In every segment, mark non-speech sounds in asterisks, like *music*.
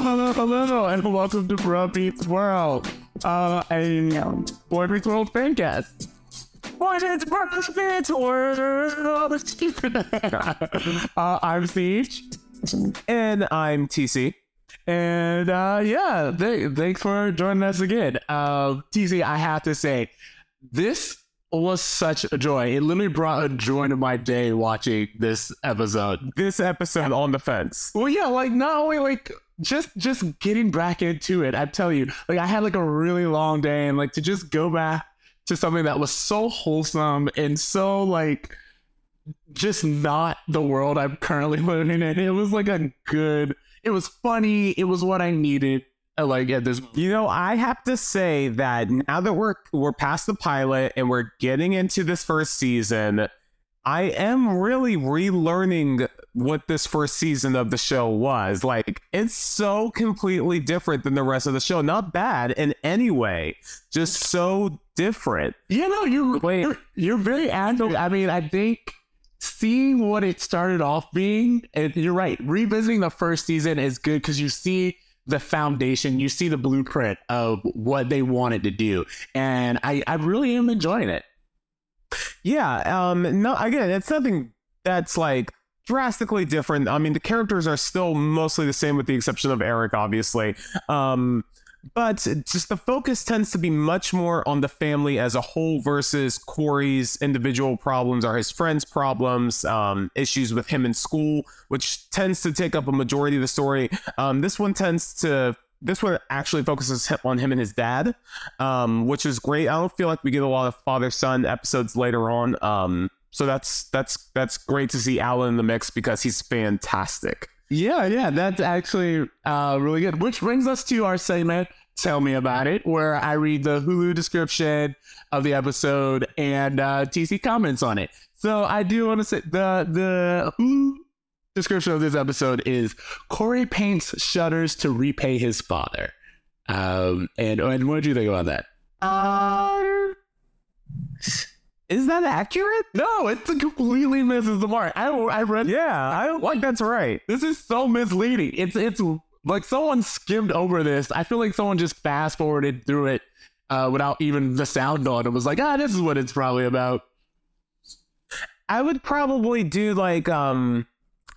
Hello, hello, and welcome to Bro Beats World, uh, a Boy Meets World fan cast. Boy Beats Beats World. *laughs* uh, I'm Siege, And I'm TC. and uh, yeah, th- thanks for joining us again. Uh, TC, I have to say, this was such a joy. It literally brought a joy to my day watching this episode. This episode on the fence. Well, yeah, like not only like just just getting back into it. I tell you, like I had like a really long day, and like to just go back to something that was so wholesome and so like just not the world I'm currently *laughs* living in. It was like a good. It was funny. It was what I needed. Like at this. You know, I have to say that now that we're we're past the pilot and we're getting into this first season, I am really relearning what this first season of the show was. Like, it's so completely different than the rest of the show. Not bad in any way, just so different. You know, you Wait. you're, you're very accurate. I mean, I think seeing what it started off being, and you're right, revisiting the first season is good because you see the foundation, you see the blueprint of what they wanted to do, and I I really am enjoying it. Yeah, um no again, it's nothing that's like drastically different. I mean, the characters are still mostly the same with the exception of Eric obviously. Um but just the focus tends to be much more on the family as a whole versus Corey's individual problems or his friends' problems, um, issues with him in school, which tends to take up a majority of the story. Um, this one tends to this one actually focuses on him and his dad, um, which is great. I don't feel like we get a lot of father son episodes later on. Um, so that's that's that's great to see Alan in the mix because he's fantastic. Yeah, yeah, that's actually uh, really good. Which brings us to our segment, Tell Me About It, where I read the Hulu description of the episode and uh, TC comments on it. So I do want to say the the Hulu description of this episode is Corey paints shutters to repay his father. Um, and and what did you think about that? Uh, is that accurate? No, it completely misses the mark. I I read Yeah, I don't think that's right. This is so misleading. It's it's like someone skimmed over this. I feel like someone just fast forwarded through it uh, without even the sound on. It was like, ah, this is what it's probably about. I would probably do like um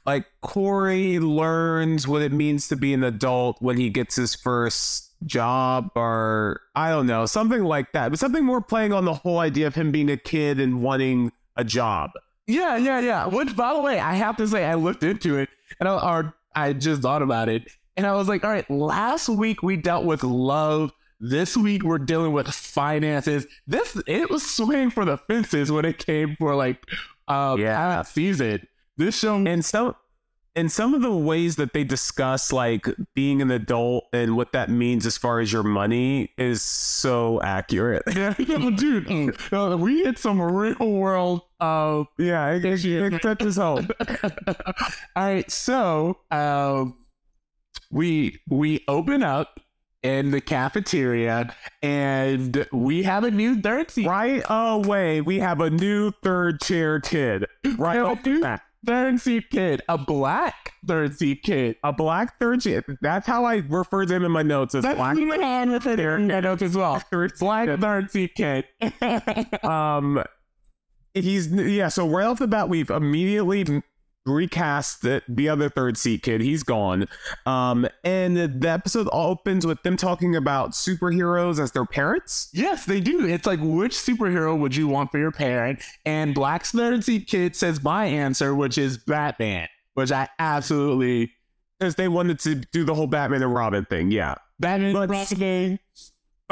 like Corey learns what it means to be an adult when he gets his first job or I don't know, something like that. But something more playing on the whole idea of him being a kid and wanting a job. Yeah, yeah, yeah. Which, by the way, I have to say, I looked into it and I, or I just thought about it, and I was like, all right, last week we dealt with love. This week we're dealing with finances. This it was swinging for the fences when it came for like uh Yeah. season. This show And some and some of the ways that they discuss like being an adult and what that means as far as your money is so accurate. Yeah, *laughs* dude, uh, we hit some real world. Uh, Yeah, it, it, it touches home. *laughs* all right, so um, we we open up in the cafeteria, and we have a new third seat. Right away, we have a new third chair kid. Right Yeah, off the dude. bat. Third seat kid, a black third seat kid. A black third chair. That's how I refer to him in my notes as That's black. man with it there. I know as well. Black third seat kid. *laughs* Um, he's yeah. So right off the bat, we've immediately recast the, the other third seat kid. He's gone. Um, and the episode opens with them talking about superheroes as their parents. Yes, they do. It's like, which superhero would you want for your parent? And Black's third seat kid says my answer, which is Batman, which I absolutely Because they wanted to do the whole Batman and Robin thing, yeah. Batman. But- Batman. But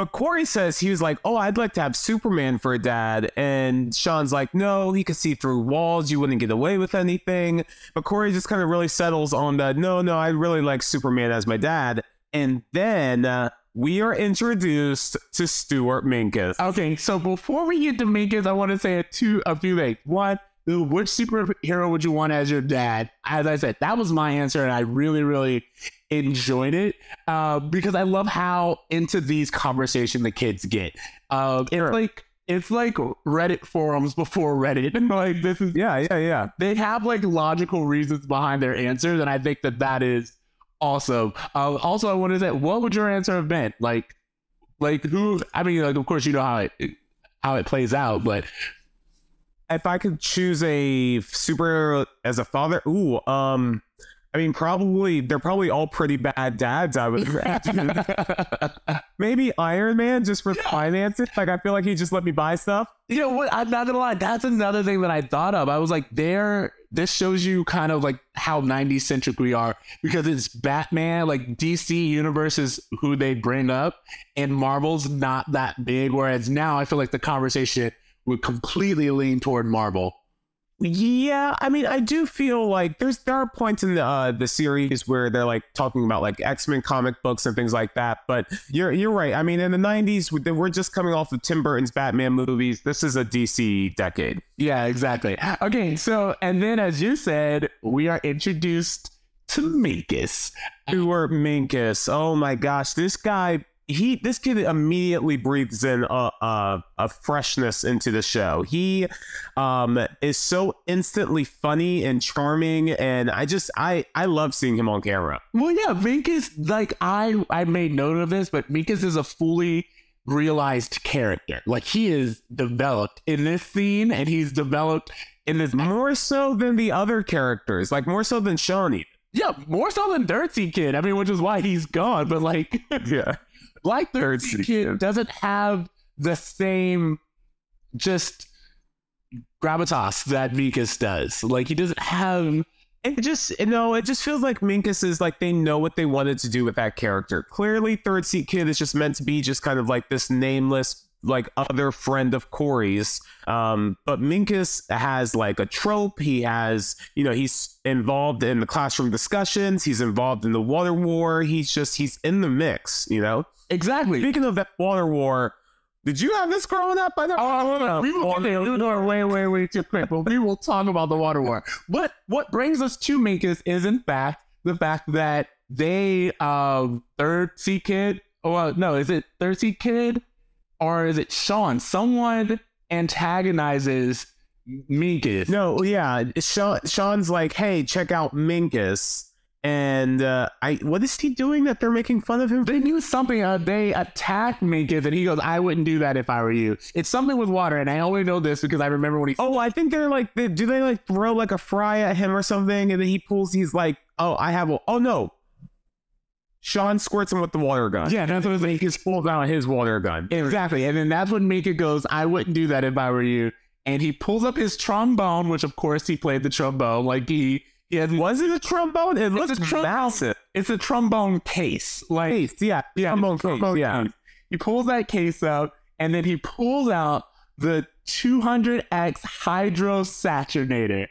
Corey says he was like, "Oh, I'd like to have Superman for a dad," and Shawn's like, "No, he could see through walls. You wouldn't get away with anything." But Corey just kind of really settles on that. No, no, I really like Superman as my dad. And then uh, we are introduced to Stuart Minkus. Okay, so before we get to Minkus, I want to say a two a few things. One, which superhero would you want as your dad? As I said, that was my answer, and I really, really enjoyed it uh, because I love how into these conversations the kids get. Um, it's like it's like Reddit forums before Reddit, *laughs* and like this is Yeah, yeah, yeah. they have like logical reasons behind their answers, and I think that that is awesome. Uh, also, I wanted to say, what would your answer have been? Like, like who? I mean, like, of course, you know how it how it plays out, but if I could choose a superhero as a father, ooh, um, I mean, probably they're probably all pretty bad dads. I would imagine. *laughs* Maybe Iron Man just for finances. Like I feel like he just let me buy stuff. You know what? I'm not gonna lie. That's another thing that I thought of. I was like, there. This shows you kind of like how 90s centric we are because it's Batman. Like DC universe is who they bring up, and Marvel's not that big. Whereas now, I feel like the conversation would completely lean toward Marvel. Yeah, I mean, I do feel like there's there are points in the uh, the series where they're like talking about like X Men comic books and things like that. But you're you're right. I mean, in the '90s, we're just coming off of Tim Burton's Batman movies. This is a DC decade. Yeah, exactly. Okay, so and then as you said, we are introduced to Minkus. Stuart Minkus. Oh my gosh, this guy he this kid immediately breathes in a, a, a freshness into the show. He um, is so instantly funny and charming, and I just I I love seeing him on camera. Well, yeah, Minkus like I I made note of this, but Minkus is a fully realized character. Like he is developed in this scene, and he's developed in this more so than the other characters, like more so than Shawnee. Yeah, more so than Dirty Kid. I mean, which is why he's gone. But like, *laughs* yeah, like Third Kid doesn't have the same just gravitas that Minkus does. Like he doesn't have it just you know it just feels like Minkus is like they know what they wanted to do with that character. Clearly, Third Seat Kid is just meant to be just kind of like this nameless like other friend of Corey's. Um, but Minkus has like a trope. He has, you know, he's involved in the classroom discussions. He's involved in the water war. He's just he's in the mix, you know. Exactly. Speaking of that water war, did you have this growing up? I don't oh, know. We will, okay, no, wait, wait, wait, too quick. But we will talk about the water war. But what brings us to Minkus is, in fact, the fact that they, um, Third Seat Kid, oh, well, no, is it Third Seat Kid or is it Shawn? Someone antagonizes Minkus. No, yeah, Shawn, Shawn's like, hey, check out Minkus and uh, I what is he doing that they're making fun of him? They knew something. Uh, they attacked Minkus, and he goes, "I wouldn't do that if I were you." It's something with water, and I only know this because I remember when he. Oh, I think they're like, they, do they like throw like a fry at him or something, and then he pulls. He's like, "Oh, I have a." Oh no. Shawn squirts him with the water gun. Yeah, that's what he just pulls out his water gun. Exactly, and then that's when Minkus goes, "I wouldn't do that if I were you." And he pulls up his trombone, which of course he played the trombone, like he yeah, was it a trombone? It looks trom- massive. It's a trombone case. Like case, yeah, yeah, trombone case, trombone yeah. Case. He pulls that case out, and then he pulls out the 200x hydrosaturator.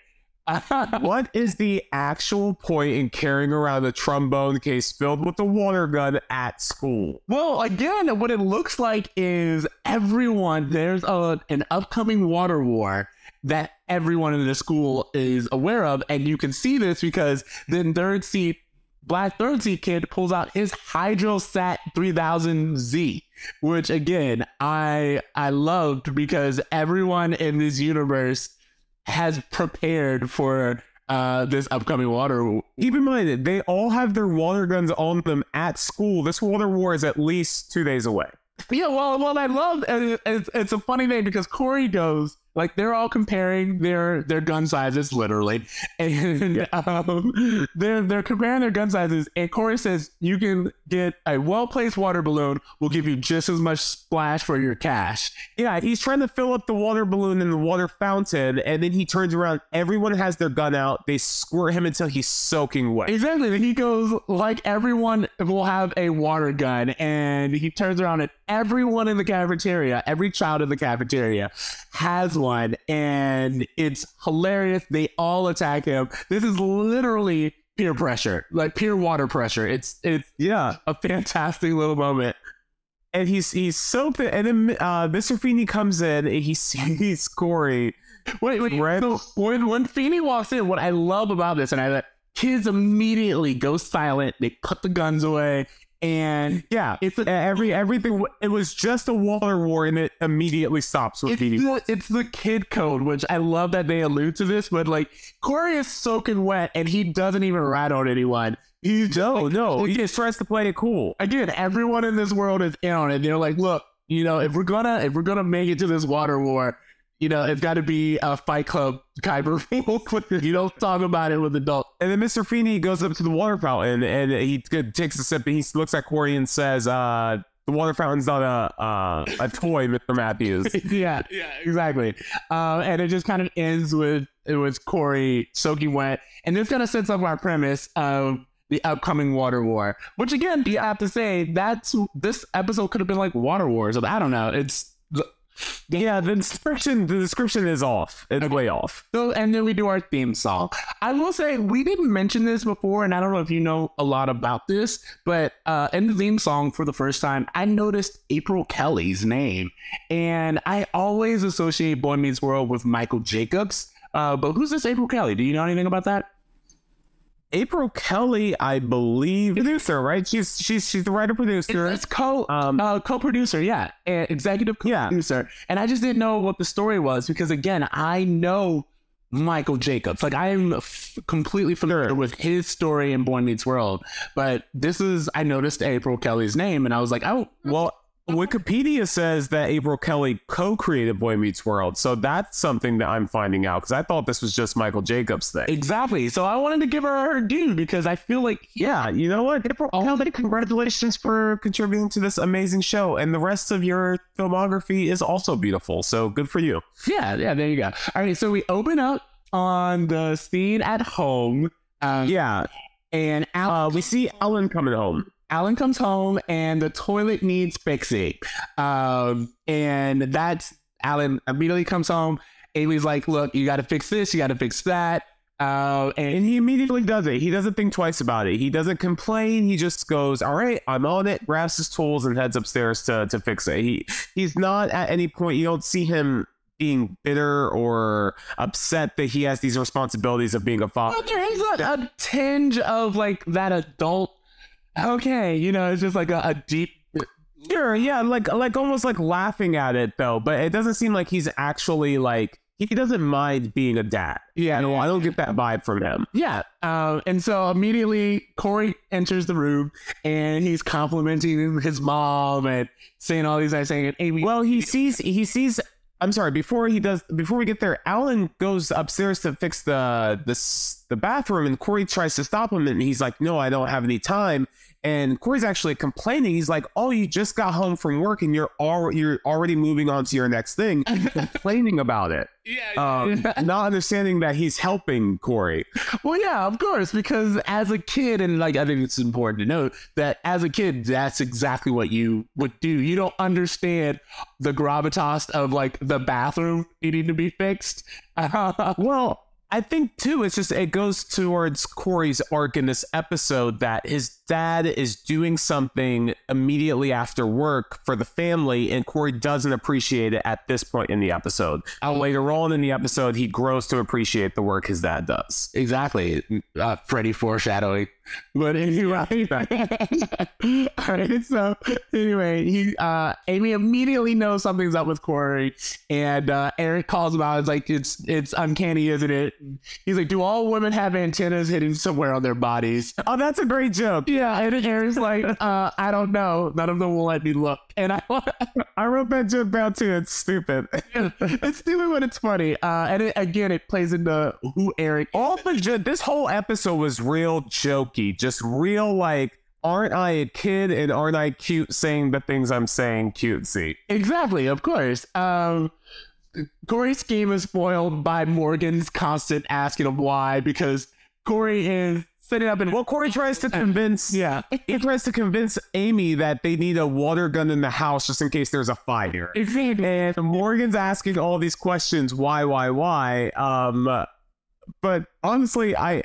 *laughs* what is the actual point in carrying around a trombone case filled with a water gun at school? Well, again, what it looks like is everyone, there's a, an upcoming water war that everyone in the school is aware of. And you can see this because then third seat, black third seat kid pulls out his Hydrosat 3000Z, which again, I I loved because everyone in this universe has prepared for uh, this upcoming water. Keep in mind, that they all have their water guns on them at school. This water war is at least two days away. *laughs* Yeah, well, well, I love it's, it's a funny thing because Corey goes, like they're all comparing their their gun sizes, literally, and yeah. um, they're they're comparing their gun sizes. And Corey says you can get a well placed water balloon will give you just as much splash for your cash. Yeah, he's trying to fill up the water balloon in the water fountain, and then he turns around. Everyone has their gun out. They squirt him until he's soaking wet. Exactly. He goes like everyone will have a water gun, and he turns around and everyone in the cafeteria, every child in the cafeteria has one and it's hilarious. They all attack him. This is literally peer pressure, like peer water pressure. It's it's yeah, a fantastic little moment. And he's he's so and then uh, Mr. Feeny comes in and he sees Corey. Wait, wait. Red. So when when Feeny walks in, what I love about this, and I kids immediately go silent. They put the guns away and *laughs* yeah, it's a, every everything. It was just a water war, and it immediately stops with it's the, it's the kid code, which I love that they allude to this. But like Corey is soaking wet, and he doesn't even rat on anyone. He's no, no. He just tries to play it cool. again, everyone in this world is in on it. They're like, look, you know, if we're gonna if we're gonna make it to this water war, you know, it's got to be a Fight Club kind of *laughs* Kyber You don't talk about it with adults. And then Mr. Feeny goes up to the water fountain and he takes a sip and he looks at Corey and says, uh, the water fountain's not a uh, a toy, Mr. Matthews. *laughs* yeah, yeah, exactly. Uh, and it just kind of ends with it was Corey soaking wet, and this kind of sets up our premise of the upcoming water war. Which again, you have to say that's this episode could have been like Water Wars. I don't know. It's yeah, the description the description is off. It's okay. way off. So and then we do our theme song. I will say we didn't mention this before, and I don't know if you know a lot about this, but uh, in the theme song for the first time, I noticed April Kelly's name, and I always associate Boy Meets World with Michael Jacobs. Uh, but who's this April Kelly? Do you know anything about that? April Kelly, I believe, producer, right? She's she's she's the writer producer. It's co um, uh, co producer, yeah, and executive producer. Yeah. And I just didn't know what the story was because again, I know Michael Jacobs. Like I am f- completely familiar sure. with his story in Boy Meets World, but this is I noticed April Kelly's name and I was like, oh, well, Wikipedia says that April Kelly co-created Boy Meets World, so that's something that I'm finding out because I thought this was just Michael Jacobs' thing. Exactly. So I wanted to give her her due because I feel like, yeah, you know what, April Kelly, congratulations for contributing to this amazing show, and the rest of your filmography is also beautiful. So good for you. Yeah, yeah. There you go. All right, so we open up on the scene at home. Um, yeah, and Al- uh, we see Alan coming home Alan comes home and the toilet needs fixing. Um, and that's Alan immediately comes home. Amy's like, look, you got to fix this, you got to fix that. Uh, and, and, he immediately does it. He doesn't think twice about it. He doesn't complain. He just goes, "All right, I'm on it." Grabs his tools and heads upstairs to to fix it. He he's not at any point. You don't see him being bitter or upset that he has these responsibilities of being a father. Well, there is a, a tinge of like that adult okay, you know, it's just like a, a deep Sure, yeah, like like almost like laughing at it though, but it doesn't seem like he's actually like he doesn't mind being a dad. Yeah, no, I don't get that vibe from him. Yeah, uh, and so immediately Corey enters the room and he's complimenting his mom and saying all these nice things. And well, he sees he sees. I'm sorry. Before he does, before we get there, Alan goes upstairs to fix the the the bathroom, and Corey tries to stop him, and he's like, "No, I don't have any time." And Corey's actually complaining. He's like, "Oh, you just got home from work and you're already you're already moving on to your next thing, *laughs* complaining about it." Yeah, um, *laughs* not understanding that he's helping Corey. Well, yeah, of course, because as a kid, and like I think it's important to note that as a kid, that's exactly what you would do. You don't understand the gravitas of like the bathroom needing to be fixed. *laughs* well, I think too, it's just it goes towards Corey's arc in this episode that his dad is doing something immediately after work for the family, and Corey doesn't appreciate it at this point in the episode. Uh, later on in the episode, he grows to appreciate the work his dad does. Exactly, uh, Freddy foreshadowing. But anyway, *laughs* *laughs* all right. So anyway, he uh, Amy immediately knows something's up with Corey, and uh, Eric calls him out. It's like it's it's uncanny, isn't it? He's like, "Do all women have antennas hidden somewhere on their bodies?" Oh, that's a great joke. Yeah, and Eric's like, *laughs* uh, "I don't know. None of them will let me look." And I *laughs* I wrote that joke down too. It's stupid. it's stupid, but it's funny. Uh, and it, again, it plays into who Eric. All the this whole episode was real jokey, just real like aren't I a kid and aren't I cute saying the things I'm saying cutesy? Exactly, of course. Um, Corey's scheme is spoiled by Morgan's constant asking him why because Corey is setting up and well Corey tries to convince yeah he tries to convince Amy that they need a water gun in the house just in case there's a fire. And Morgan's asking all these questions why why why um but honestly I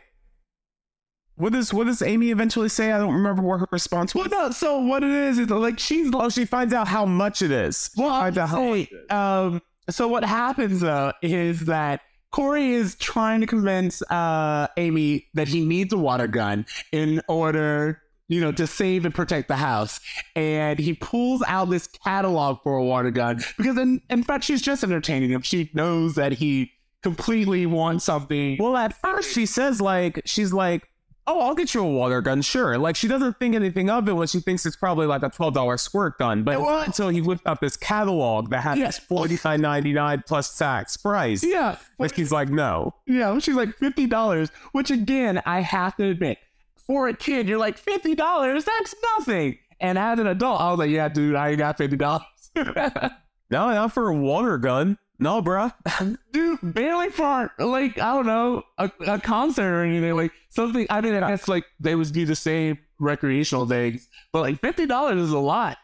what does what does Amy eventually say? I don't remember what her response was. Well, no. So what it is is like she's oh she finds out how much it is. Well, how um. So what happens though is that Corey is trying to convince uh Amy that he needs a water gun in order you know, to save and protect the house. And he pulls out this catalog for a water gun because, in, in fact, she's just entertaining him. She knows that he completely wants something. Well, at first, she says, like, she's like, oh, I'll get you a water gun, sure. Like she doesn't think anything of it when she thinks it's probably like a twelve dollar squirt gun. But What? until he whipped up this catalog that had Yes. forty nine ninety nine plus tax price. Yeah. But he's like, no. Yeah, she's like fifty dollars, which again, I have to admit, for a kid, you're like fifty dollars. That's nothing. And as an adult, I was like, yeah, dude, I ain't got fifty dollars. *laughs* No, not for a water gun. No, bruh. *laughs* dude, barely for like I don't know a, a concert or anything like something. I mean, that's like they would do the same recreational things, but like fifty dollars is a lot.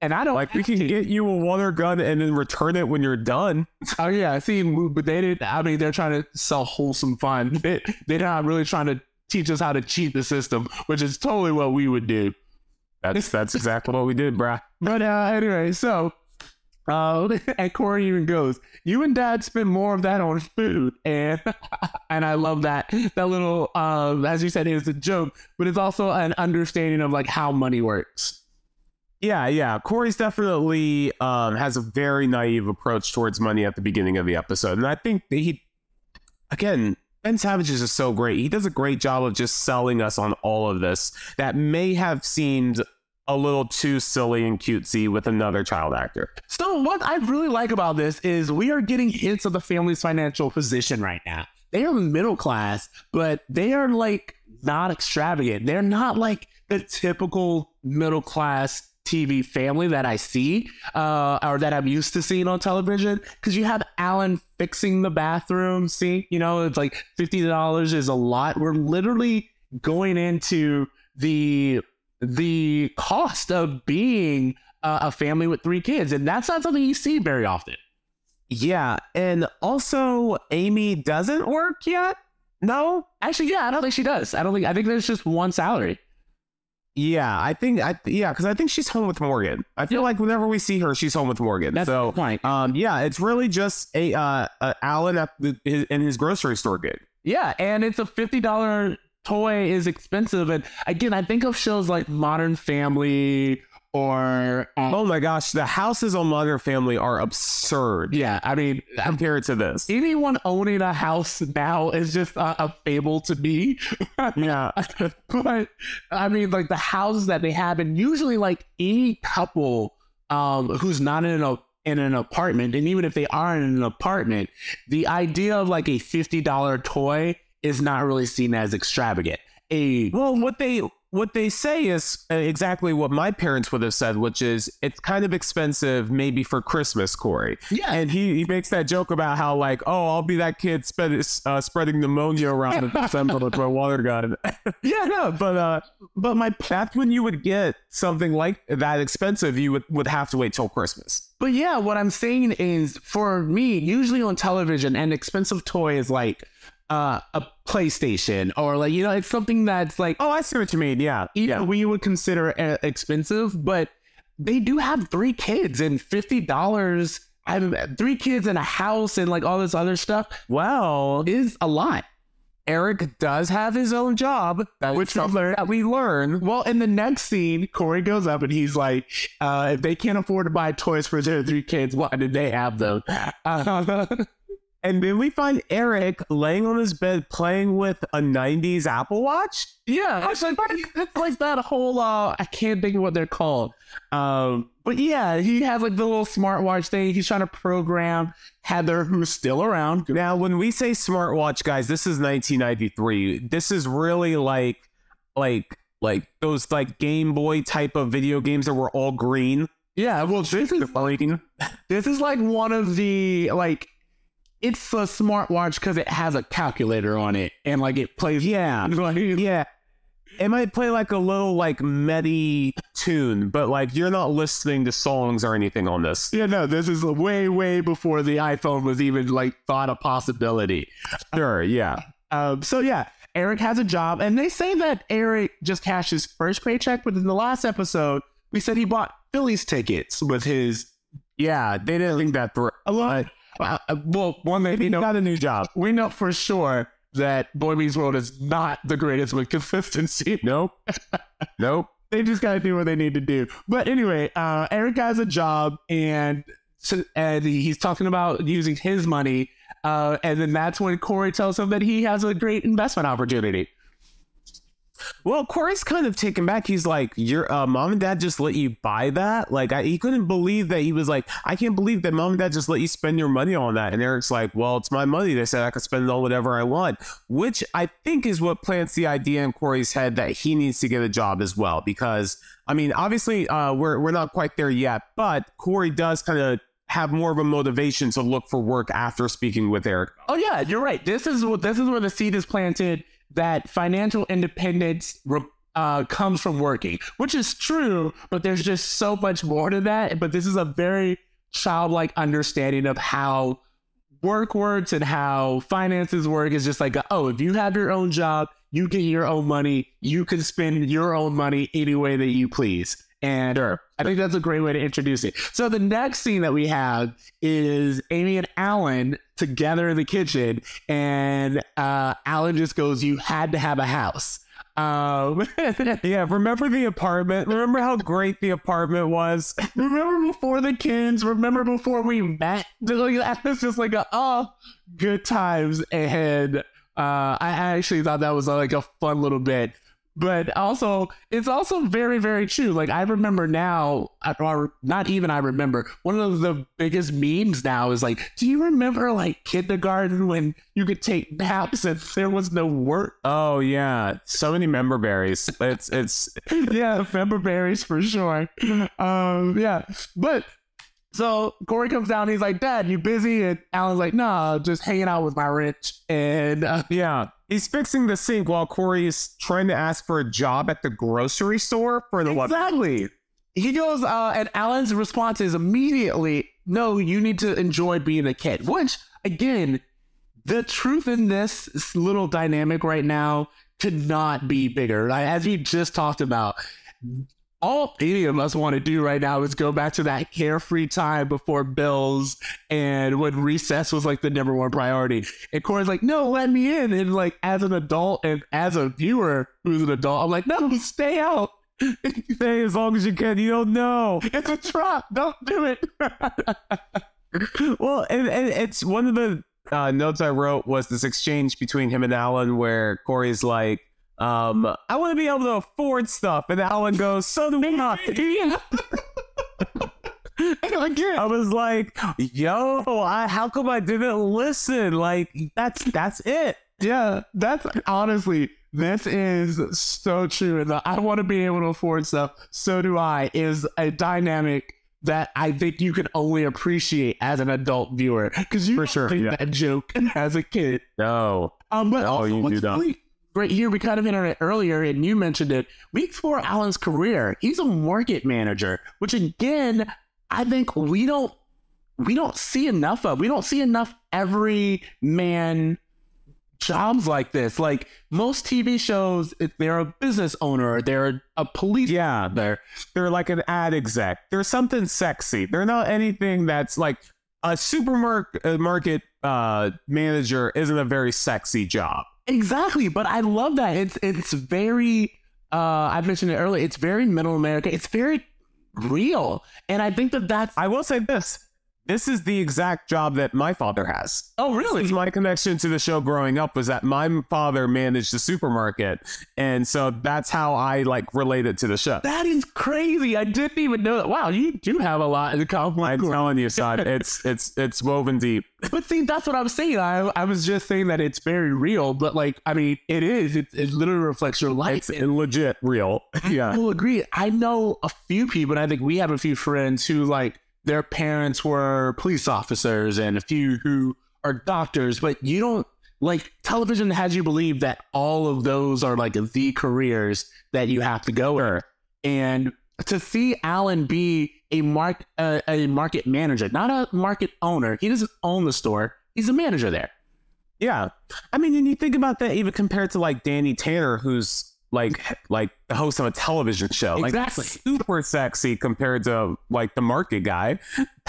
And I don't Like we can to. get you a water gun and then return it when you're done. *laughs* Oh yeah, I see, but they didn't. I mean, they're trying to sell wholesome fun. *laughs* They, they're not really trying to teach us how to cheat the system, which is totally what we would do. That's that's exactly what we did, bruh. But uh, anyway, so uh, *laughs* and Corey even goes, "You and Dad spend more of that on food," and *laughs* and I love that that little uh, as you said, it's a joke, but it's also an understanding of like how money works. Yeah, yeah. Corey's definitely um, has a very naive approach towards money at the beginning of the episode, and I think that he, again, Ben Savage is just so great. He does a great job of just selling us on all of this that may have seemed a little too silly and cutesy with another child actor. So what I really like about this is we are getting hints of the family's financial position right now. They are middle class, but they are like not extravagant. They're not like the typical middle class TV family that I see uh, or that I'm used to seeing on television. Because you have Alan fixing the bathroom sink. You know, it's like fifty dollars is a lot. We're literally going into the the cost of being uh, a family with three kids, and that's not something you see very often. Yeah, and also Amy doesn't work yet. No, Actually, yeah, I don't think she does. I don't think. I think there's just one salary. Yeah, I think I yeah, because I think she's home with Morgan. I feel Yeah. like whenever we see her, she's home with Morgan. That's so point. um, yeah, it's really just a uh, uh Alan at the, his, in his grocery store gig. Yeah, and it's a fifty dollar toy is expensive, and again, I think of shows like Modern Family or uh, Oh my gosh, the houses on Modern Family are absurd yeah. I mean, compared to this. anyone owning a house now is just a, a fable to me. *laughs* Yeah, but I mean, like the houses that they have, and usually like any couple um who's not in a in an apartment, and even if they are in an apartment, the idea of like a fifty dollar toy is not really seen as extravagant. A well, what they what they say is uh, exactly what my parents would have said, which is it's kind of expensive, maybe for Christmas, Corey. yeah, And he, he makes that joke about how like, oh, I'll be that kid spread, uh, spreading pneumonia around in December with my water gun. *laughs* yeah, no, but uh, but my that's when you would get something like that expensive. You would would have to wait till Christmas. But yeah, what I'm saying is for me, usually on television, an expensive toy is like uh, a PlayStation or like, you know, it's something that's like, Oh, I see what you mean. Yeah, yeah, we would consider uh, expensive, but they do have three kids and $50. I have three kids and a house and like all this other stuff Well, is a lot. Eric does have his own job, that, Which we learn- that we learn. Well, in the next scene, Corey goes up and he's like, uh, if they can't afford to buy toys for their three kids, why did they have them? Uh, *laughs* And then we find Eric laying on his bed playing with a '90s Apple Watch. Yeah, it's like it's like that whole uh I can't think of what they're called. Um but yeah, he has like the little smartwatch thing. He's trying to program Heather, who's still around. Now, when we say smartwatch, guys, this is 1993. This is really like, like, like those like Game Boy type of video games that were all green. Yeah, well this is this is like one of the like it's a smartwatch because it has a calculator on it and like it plays Yeah, *laughs* like, yeah. It might play like a little like MIDI tune, but like you're not listening to songs or anything on this. yeah, no, this is way, way before the iPhone was even like thought a possibility. Sure, yeah. *laughs* Um, so yeah, Eric has a job, and they say that Eric just cashed his first paycheck. But in the last episode, we said he bought Phillies tickets with his Yeah, they didn't think that through. a lot. Uh, uh, well, one thing you know, got a new job. we know for sure that Boy Meets World is not the greatest with consistency. *laughs* Nope. nope. they just gotta do what they need to do. But anyway, uh, Eric has a job, and so, and he's talking about using his money. Uh, and then that's when Corey tells him that he has a great investment opportunity. Well, Corey's kind of taken back. He's like, "Your uh, mom and dad just let you buy that?" Like, I, he couldn't believe that. He was like, "I can't believe that mom and dad just let you spend your money on that." And Eric's like, "Well, it's my money. They said I could spend it on whatever I want," which I think is what plants the idea in Corey's head that he needs to get a job as well. Because I mean, obviously, uh, we're we're not quite there yet, but Corey does kind of have more of a motivation to look for work after speaking with Eric. Oh yeah, you're right. This is what this is where the seed is planted that financial independence uh, comes from working, which is true, but there's just so much more to that. But this is a very childlike understanding of how work works and how finances work. Is just like, oh, if you have your own job, you get your own money, you can spend your own money any way that you please. And sure. I think that's a great way to introduce it. So the next scene that we have is Amy and Alan together in the kitchen, and uh, Alan just goes, "You had to have a house." Um, *laughs* yeah, remember the apartment? Remember how great the apartment was? remember before the kids? Remember before we met? It's just like, a, oh, good times. And uh, I actually thought that was like a fun little bit but also it's also very very true. Like i remember now or not even i remember one of the biggest memes now is like do you remember like kindergarten when you could take naps and there was no work? Oh yeah. So many member berries. It's it's *laughs* yeah member berries for sure. *laughs* Um yeah. But so Corey comes down. He's like, "Dad, you busy?" And Alan's like, "Nah, just hanging out with my rich." And uh, yeah, he's fixing the sink while Corey is trying to ask for a job at the grocery store for the exactly. He goes, uh, and Alan's response is immediately, "No, you need to enjoy being a kid." Which, again, the truth in this little dynamic right now could not be bigger. Like, as we just talked about, all any of us want to do right now is go back to that carefree time before bills and when recess was like the number one priority. And Corey's like, no, let me in. And like as an adult and as a viewer who's an adult, I'm like, no, stay out. *laughs* stay as long as you can. You don't know. It's a trap. Don't do it. *laughs* well, and, and it's one of the uh, notes I wrote was this exchange between him and Alan where Corey's like, um, I want to be able to afford stuff. And Alan goes, so do I. Again. *laughs* I was like, yo, I, how come I didn't listen? Like, that's that's it. Yeah, that's honestly, this is so true. And I want to be able to afford stuff. So do I. Is a dynamic that I think you can only appreciate as an adult viewer because you for sure yeah. that joke as a kid. No, um, but oh, also, you do really, right here, we kind of hinted it earlier, and you mentioned it. Week four, Alan's career. He's a market manager, which again, I think we don't we don't see enough of. We don't see enough every man jobs like this. Like most TV shows, they're a business owner, they're a police. Yeah, they're they're like an ad exec. They're something sexy. They're not anything that's like a supermarket market uh, manager. Isn't a very sexy job. Exactly, but I love that. It's it's very uh I mentioned it earlier. It's very middle America. It's very real. And I think that that's I will say this this is the exact job that my father has. Oh, really? my connection to the show growing up was that my father managed the supermarket, and so that's how I like related to the show. That is crazy. I didn't even know that. Wow, you do have a lot in common. I'm telling you, son, *laughs* it's it's it's woven deep. But see, that's what I was saying. I I was just saying that it's very real, but like, I mean, it is. It, it literally reflects your life. It's legit real. *laughs* Yeah, I will agree. I know a few people, and I think we have a few friends who like their parents were police officers and a few who are doctors, but you don't like television has you believe that all of those are like the careers that you have to go in. And to see Alan be a mark uh, a market manager, not a market owner. He doesn't own the store. He's a manager there. Yeah. I mean, and you think about that even compared to like Danny Tanner, who's like like the host of a television show. Exactly. Like super sexy compared to like the market guy.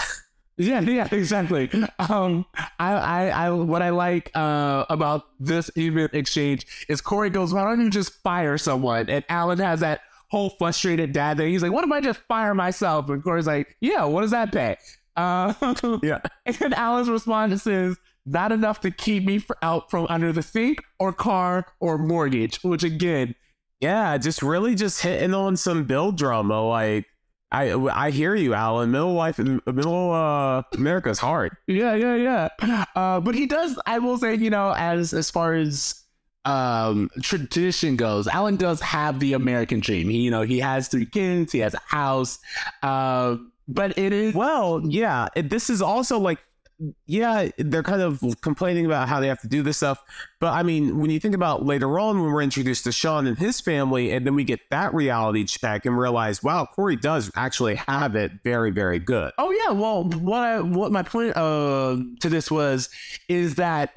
*laughs* yeah, yeah, exactly. Um, I, I, I, what I like uh about this even exchange is Corey goes, "Why don't you just fire someone?" And Alan has that whole frustrated dad thing. He's like, "What if I just fire myself?" And Corey's like, "Yeah, what does that pay?" Uh, *laughs* yeah. And Alan's response is, "Not enough to keep me for, out from under the sink or car or mortgage." Which again Yeah, just really just hitting on some build drama. Like I I hear you, Alan. Middle life, middle uh, America's hard. Yeah, yeah, yeah. *clears throat* Uh, but he does. I will say, you know, as as far as um tradition goes alan does have the american dream he you know he has three kids he has a house uh but it is well yeah it, this is also like yeah they're kind of complaining about how they have to do this stuff but i mean when you think about later on when we're introduced to shawn and his family and then we get that reality check and realize wow corey does actually have it very very good oh yeah well what I, what my point uh to this was is that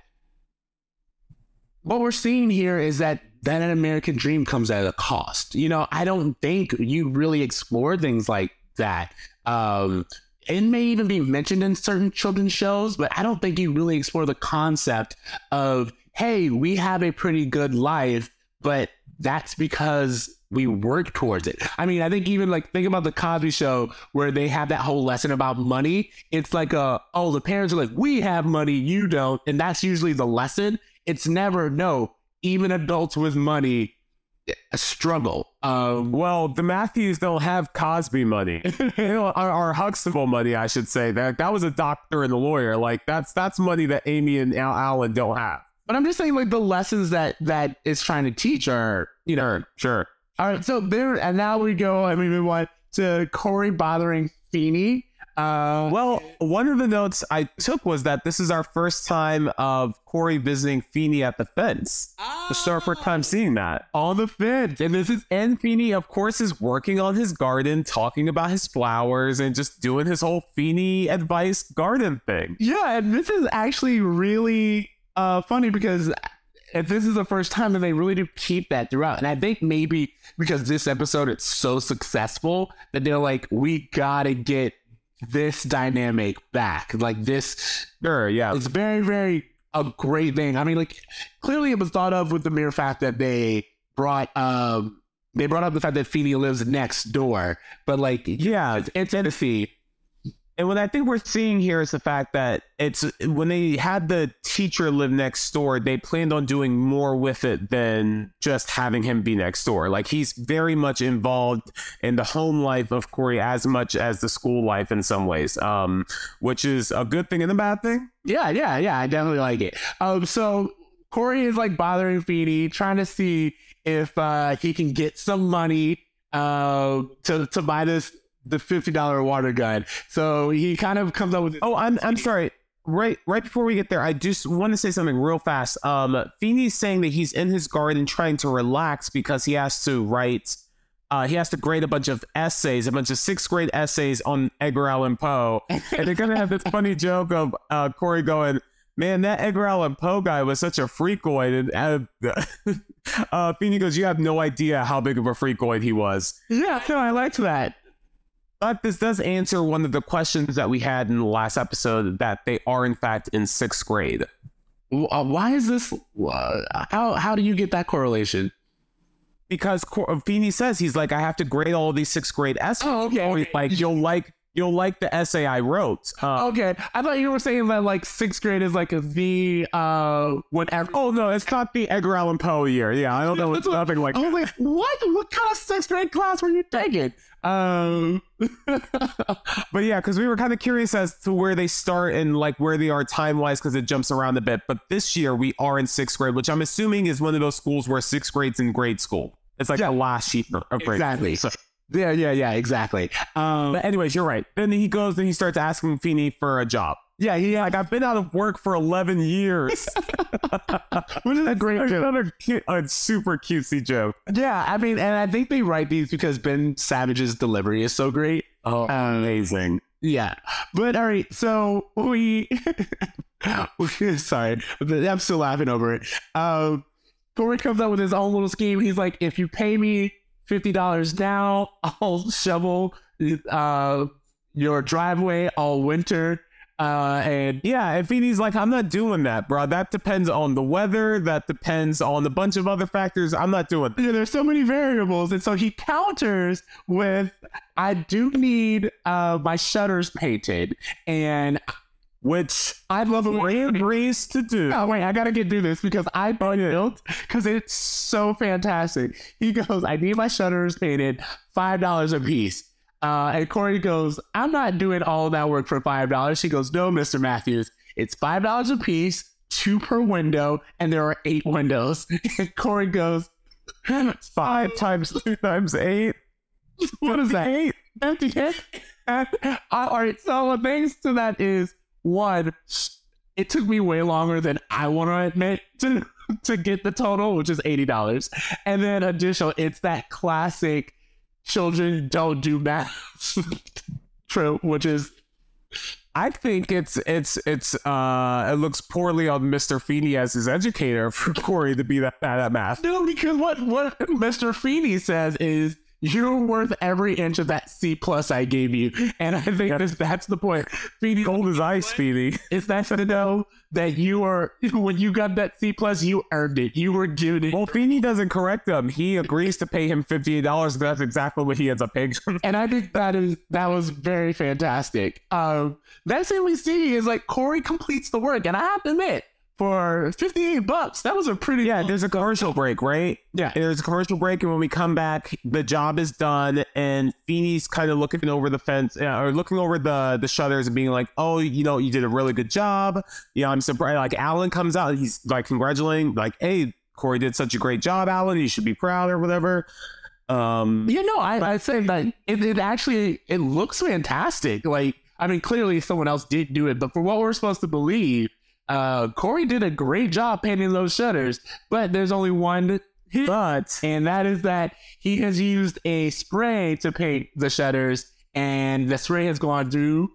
what we're seeing here is that that an American dream comes at a cost. You know, I don't think you really explore things like that. Um, it may even be mentioned in certain children's shows, but I don't think you really explore the concept of, hey, we have a pretty good life, but that's because we work towards it. I mean, I think even like think about the Cosby show where they have that whole lesson about money. It's like a oh, the parents are like, we have money, you don't, and that's usually the lesson. It's never no. Even adults with money struggle. Um, well, the Matthews don't have Cosby money, *laughs* or, or Huxtable money, I should say. That that was a doctor and a lawyer. Like that's that's money that Amy and Al- Alan don't have. But I'm just saying, like the lessons that that it's trying to teach are, you know, sure. All right, so there, and now we go. I mean, we want to Corey bothering Feeny uh, well, one of the notes I took was that this is our first time of Corey visiting Feeny at the fence. Oh. This is our first time seeing that on the fence, and this is and Feeny, of course, is working on his garden, talking about his flowers, and just doing his whole Feeny advice garden thing. Yeah, and this is actually really uh, funny because if this is the first time and they really do keep that throughout and i think maybe because this episode it's so successful that they're like we gotta get this dynamic back. Like this, sure, yeah, it's very, very a great thing. I mean, like clearly it was thought of with the mere fact that they brought um they brought up the fact that Feeny lives next door, but like yeah, it's, it's empathy and what I think we're seeing here is the fact that it's when they had the teacher live next door, they planned on doing more with it than just having him be next door. Like he's very much involved in the home life of Corey as much as the school life in some ways, um, which is a good thing and a bad thing. Yeah, yeah, yeah. I definitely like it. Um, so Corey is like bothering Feeny, trying to see if uh, he can get some money uh, to to buy this the fifty dollar water gun. So he kind of comes up with. Oh, I'm I'm sorry. Right, right before we get there, I just want to say something real fast. Um, Feeny's saying that he's in his garden trying to relax because he has to write. Uh, he has to grade a bunch of essays, a bunch of sixth grade essays on Edgar Allan Poe, and they're gonna have this *laughs* funny joke of uh, Corey going, "Man, that Edgar Allan Poe guy was such a freakoid," and uh, *laughs* uh, Feeny goes, "You have no idea how big of a freakoid he was." Yeah, no, I liked that. But this does answer one of the questions that we had in the last episode that they are in fact in sixth grade. Uh, why is this? Uh, how how do you get that correlation? Because Feeny says he's like, I have to grade all these sixth grade essays. Oh, okay. okay. Like you'll like you'll like the essay I wrote. Uh, okay, I thought you were saying that like sixth grade is like the uh whatever. Oh no, it's not the Edgar Allan Poe year. Yeah, I don't know. It's *laughs* nothing like. I was like, what? What kind of sixth grade class were you taking? Um, *laughs* but yeah, because we were kind of curious as to where they start and like where they are time wise, because it jumps around a bit. But this year we are in sixth grade, which I'm assuming is one of those schools where sixth grade's in grade school. It's like yeah. the last year of grade. Exactly. So, yeah, yeah, yeah, exactly. Um, but anyways, you're right. Then he goes and he starts asking Feeny for a job. Yeah, yeah. Like I've been out of work for 11 years. *laughs* Which is a great joke. Another cute, a super cutesy joke. Yeah, I mean, and I think they write these because Ben Savage's delivery is so great. Oh, amazing. Yeah. But all right, so we *laughs* sorry, I'm still laughing over it. Um Corey comes up with his own little scheme. He's like, if you pay me fifty dollars now, *laughs* I'll shovel uh your driveway all winter uh, and yeah, if he's like, I'm not doing that, bro. That depends on the weather. That depends on a bunch of other factors. I'm not doing. Yeah, there's so many variables, and so he counters with, "I do need uh, my shutters painted, and which I love. Corey agrees to do. Oh wait, I gotta get through this because I bought it because it's so fantastic. He goes, I need my shutters painted five dollars a piece. Uh, and Corey goes, I'm not doing all that work for five dollars. She goes, No, Mr. Matthews, it's five dollars a piece, two per window, and there are eight windows. *laughs* And Corey goes, *laughs* Five times two times eight. What is that? Eight. Empty it. *laughs* All right, so the things to that is one, it took me way longer than I want to admit *laughs* to to get the total, which is eighty dollars, and then additional, it's that classic children don't do math *laughs* trope, which is I think it's it's it's uh it looks poorly on Mr. Feeny as his educator for *laughs* Corey to be that bad at math. no, because what what Mr. Feeny says is. You're worth every inch of that C plus I gave you, and I think that's, that's the point. Feeny Cold as ice, Feeny. Is that to know that you are when you got that C plus, you earned it. You were doing it. Well, Feeny doesn't correct him. He agrees to pay him fifty-eight dollars, but that's exactly what he ends up paying. him. and I think that is that was very fantastic. Um, next thing we see is like Corey completes the work, and I have to admit, for fifty-eight bucks, that was a pretty yeah, there's a commercial break, right? Yeah. There's a commercial break, and when we come back, the job is done, and Feeny's kind of looking over the fence, uh, or looking over the the shutters, and being like, "Oh, you know, you did a really good job." Yeah, I'm surprised. Like Alan comes out, and he's like congratulating, like, "Hey, Corey did such a great job, Alan. You should be proud, or whatever." Um, You know, I I say that it, it actually it looks fantastic. Like I mean, clearly someone else did do it, but for what we're supposed to believe, uh, Corey did a great job painting those shutters. But there's only one but and that is that he has used a spray to paint the shutters, and the spray has gone through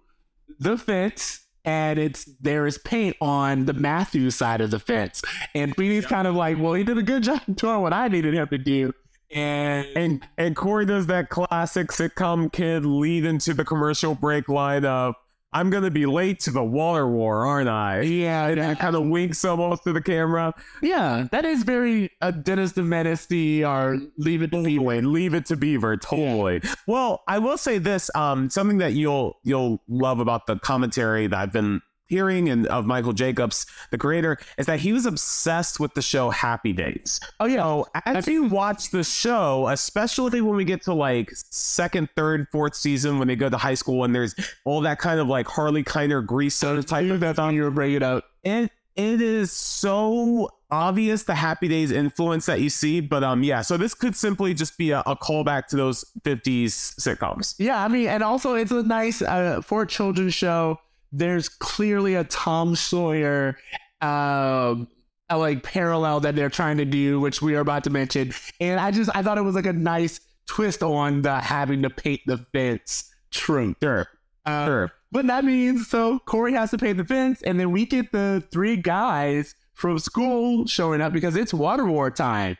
the fence. And it's there is paint on the Matthews side of the fence, and Feeny's kind of like, well, he did a good job *laughs* doing what I needed him to do, and and and Corey does that classic sitcom kid lead into the commercial break line of "I'm gonna be late to the water war, aren't I?" yeah, And kind of winks almost to the camera. Yeah, that is very uh, Dennis the Menace or Leave It to Totally, leave it to Beaver. Totally. Well, I will say this: um, something that you'll you'll love about the commentary that I've been hearing and of Michael Jacobs, the creator, is that he was obsessed with the show Happy Days. Oh yeah, So as you watch the show, especially when we get to like second, third, fourth season, when they go to high school and there's all that kind of like Harley Kiner grease soda type knew that's on you were bringing it up. it it is so obvious the happy days influence that you see but um yeah so this could simply just be a, a callback to those 50s sitcoms Yeah, I mean, and also it's a nice uh, for a children's show. There's clearly a Tom Sawyer, um, a, like parallel that they're trying to do, which we are about to mention. And I just I thought it was like a nice twist on the having to paint the fence trope. sure Uh, sure But that means so Corey has to paint the fence, and then we get the three guys from school showing up because it's water war time.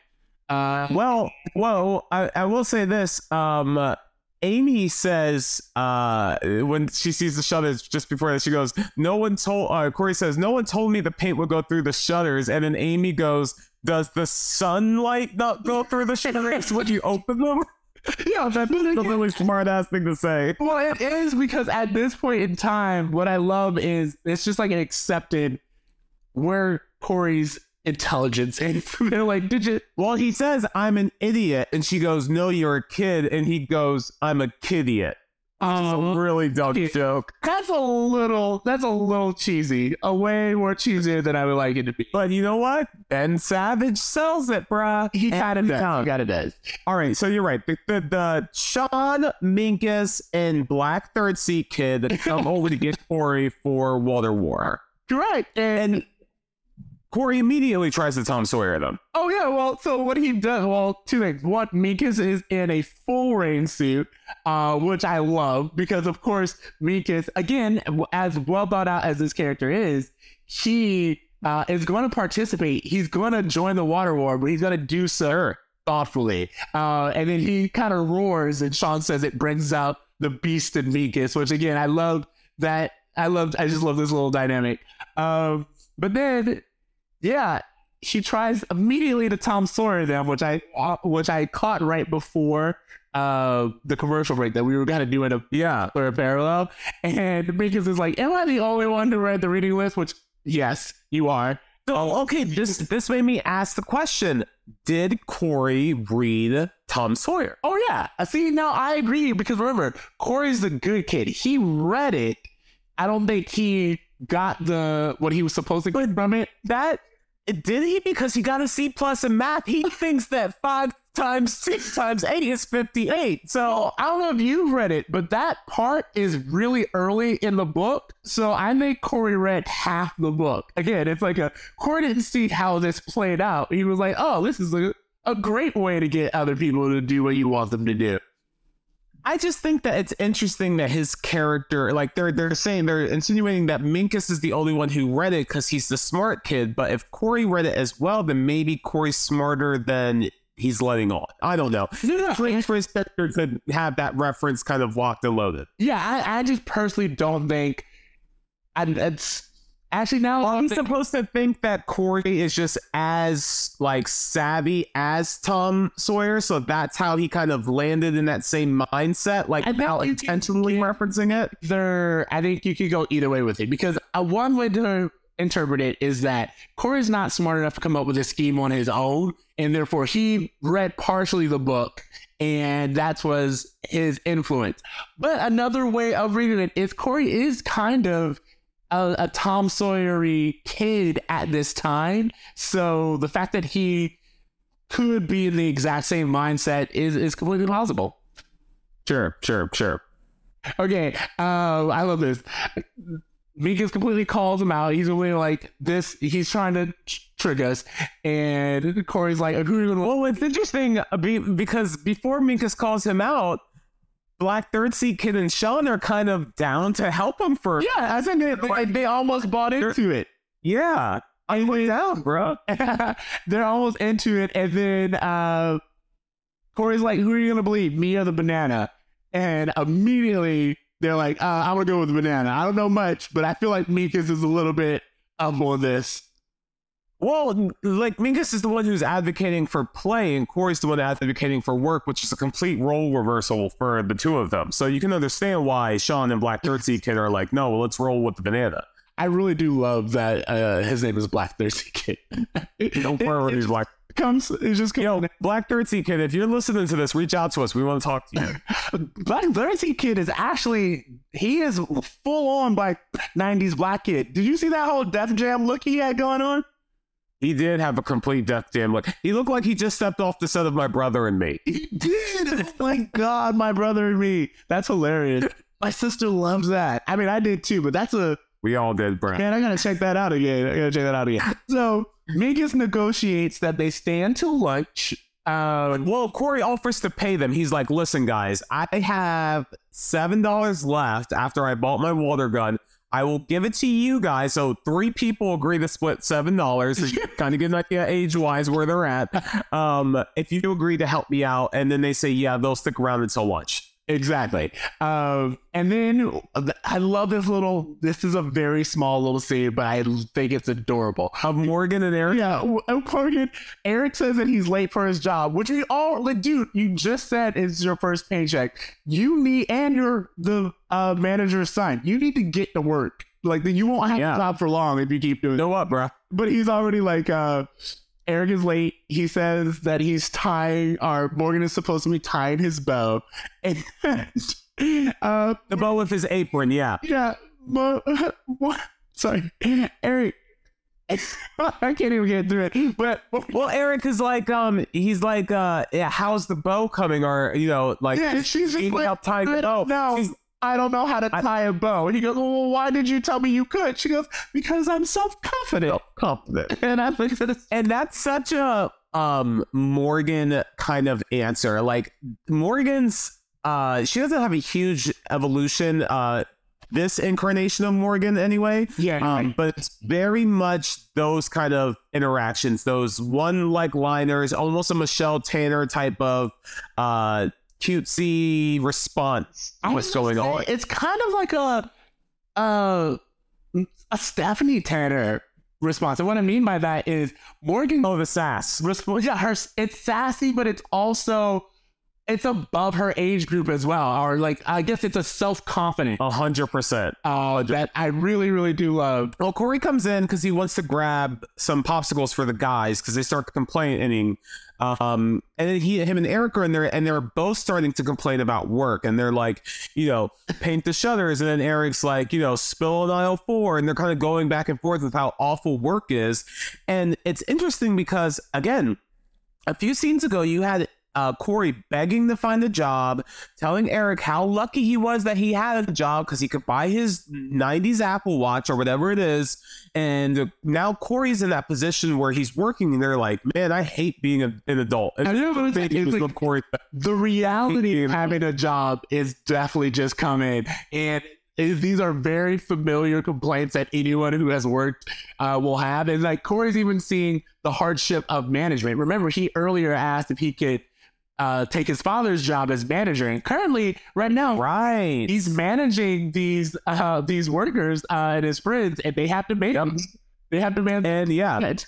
Uh, well well I, I will say this um uh, Amy says uh when she sees the shutters just before that she goes no one told uh Corey says no one told me the paint would go through the shutters and then Amy goes does the sunlight not go through the shutters when you open them *laughs* yeah, that, a really *laughs* smart ass thing to say. well, it is because at this point in time, what I love is it's just like an accepted where Corey's intelligence and *laughs* they're like, did you? Well, he says, I'm an idiot. And she goes, No, you're a kid. And he goes, I'm a kidiot. Um, Really dumb joke. that's a little, that's a little cheesy, a way more cheesier than I would like it to be. But you know what? Ben Savage sells it, bruh. He got it Every does. time. He kind of does. All right, so you're right. The, the, the Shawn Minkus and Black Third Seat kid that come over to get Corey for Walter War. Correct. And, And Corey immediately tries to Tom Sawyer them. oh yeah, well, so what he does, well, two things. One, Minkus is in a full rain suit, uh, which I love because, of course, Minkus, again, as well thought out as this character is, he uh, is going to participate. He's going to join the water war, but he's going to do so thoughtfully. Uh, and then he kind of roars, and Shawn says it brings out the beast in Minkus, which again, I love that. I love, I just love this little dynamic. Um, but then, yeah, she tries immediately to Tom Sawyer them, which I uh, which I caught right before uh the commercial break that we were gonna do in a Yeah. or a parallel. And Minkus is like, Am I the only one who read the reading list? Which yes, you are. So okay, this this made me ask the question: Did Corey read Tom Sawyer? Oh yeah. I See now I agree because remember, Corey's the good kid. He read it. I don't think he got the what he was supposed to get from it. That did he? Because he got a C plus in math. He *laughs* thinks that five times six times eight is fifty-eight. So I don't know if you've read it, but that part is really early in the book. So I think Corey read half the book. Again, it's like a Corey didn't see how this played out. He was like, oh, this is a, a great way to get other people to do what you want them to do. I just think that it's interesting that his character, like they're they're saying they're insinuating that Minkus is the only one who read it because he's the smart kid. But if Corey read it as well, then maybe Corey's smarter than he's letting on. I don't know. Strange for his character could have that reference kind of locked and loaded. Yeah, I, I just personally don't think. And it's actually now I'm supposed to think that Corey is just as like savvy as Tom Sawyer, so that's how he kind of landed in that same mindset, like how intentionally referencing it. there i think you could go either way with it because uh, one way to interpret it is that corey's not smart enough to come up with a scheme on his own and therefore he read partially the book and that was his influence but another way of reading it is corey is kind of a, a tom sawyery kid at this time so the fact that he could be in the exact same mindset is is completely possible Sure, sure, sure. Okay, um, I love this. Minkus completely calls him out. He's really like this. He's trying to tr- trick us, and Corey's like, "Who are you gonna?" Well, it's interesting uh, because before Minkus calls him out, Black Third seat Kid and Shawn are kind of down to help him for. Yeah, I think they, they, they almost bought into it. Yeah. I'm way down, bro. *laughs* They're almost into it, and then uh, Corey's like, "Who are you gonna believe, me or the banana?" And immediately they're like, uh, "I'm gonna go with the banana." I don't know much, but I feel like Minkus is a little bit up on this. Well, like Minkus is the one who's advocating for play, and Corey's the one advocating for work, which is a complete role reversal for the two of them. So you can understand why Shawn and Black Third Sea *laughs* Kid are like, no, well, let's roll with the banana. I really do love that uh, his name is Black Thirsty Kid. *laughs* Don't worry, he's like, comes. It just yo, comes. Black Third Sea Kid, if you're listening to this, reach out to us. We want to talk to you. *laughs* Black Thirsty Kid is actually he is full on like '90s black kid. Did you see that whole Def Jam look he had going on? He did have a complete Def Jam look. He looked like he just stepped off the set of My Brother and Me. He did. Oh my God, my brother and me. That's hilarious. My sister loves that. I mean, I did too, but that's a We all did, bro. man. I gotta check that out again. I gotta check that out again. So Minkus negotiates that they stay until lunch. Uh, Well, Corey offers to pay them. He's like, listen, guys, I have $7 left after I bought my water gun. I will give it to you guys. So three people agree to split $7. *laughs* kind of get an idea age wise where they're at. Um, if you agree to help me out, and then they say, yeah, they'll stick around until lunch. Exactly. Um, and then I love this little. This is a very small little scene, but I think it's adorable. Of Morgan and Eric. Yeah, uh, Morgan. Eric says that he's late for his job, which we all like. Dude, you just said it's your first paycheck. You need and you're the uh, manager's son. You need to get to work. Like then you won't have Yeah. a job for long if you keep doing. Know what, bro? But he's already like. uh Eric is late. He says that he's tying, or Morgan is supposed to be tying his bow, and uh, *laughs* The bow with his apron, yeah. yeah, but *laughs* what? Sorry, Eric. *laughs* I can't even get through it. But Well, Eric is like, um, he's like, uh, yeah, how's the bow coming? Or, you know, like, yeah, she's like, helped tie I the bow. don't. She's- I don't know how to tie a bow. And he goes, well, why did you tell me you could? She goes, because I'm self-confident. confident. And I think that it's And that's such a um Morgan kind of answer. Like Morgan's uh she doesn't have a huge evolution uh this incarnation of Morgan anyway. yeah, Um, but it's very much those kind of interactions, those one like liners, almost a Michelle Tanner type of uh cutesy response. What's going on? It's kind of like a uh a Stephanie Tanner response. And what I mean by that is Morgan Oh, the sass. resp- yeah, her it's sassy, but it's also it's above her age group as well. Or like I guess it's a self confident A hundred percent. uh that I really, really do love. Well, Corey comes in because he wants to grab some popsicles for the guys because they start complaining. Um, and then he, him, and Eric are in there, and they're both starting to complain about work. And they're like, you know, paint the shutters. And then Eric's like, you know, spill an aisle four. And they're kind of going back and forth with how awful work is. And it's interesting because, again, a few scenes ago, you had uh, Corey begging to find a job, telling Eric how lucky he was that he had a job because he could buy his 90s Apple Watch or whatever it is. And now Corey's in that position where he's working and they're like, man, I hate being a, an adult. I know, but it's it's like- Corey. the reality of *laughs* having a job is definitely just coming and these are very familiar complaints that anyone who has worked uh, will have and like corey's even seeing the hardship of management remember he earlier asked if he could uh, take his father's job as manager and currently right now Right. he's managing these uh, these workers uh, and his friends and they have to make them they have to manage And yeah, it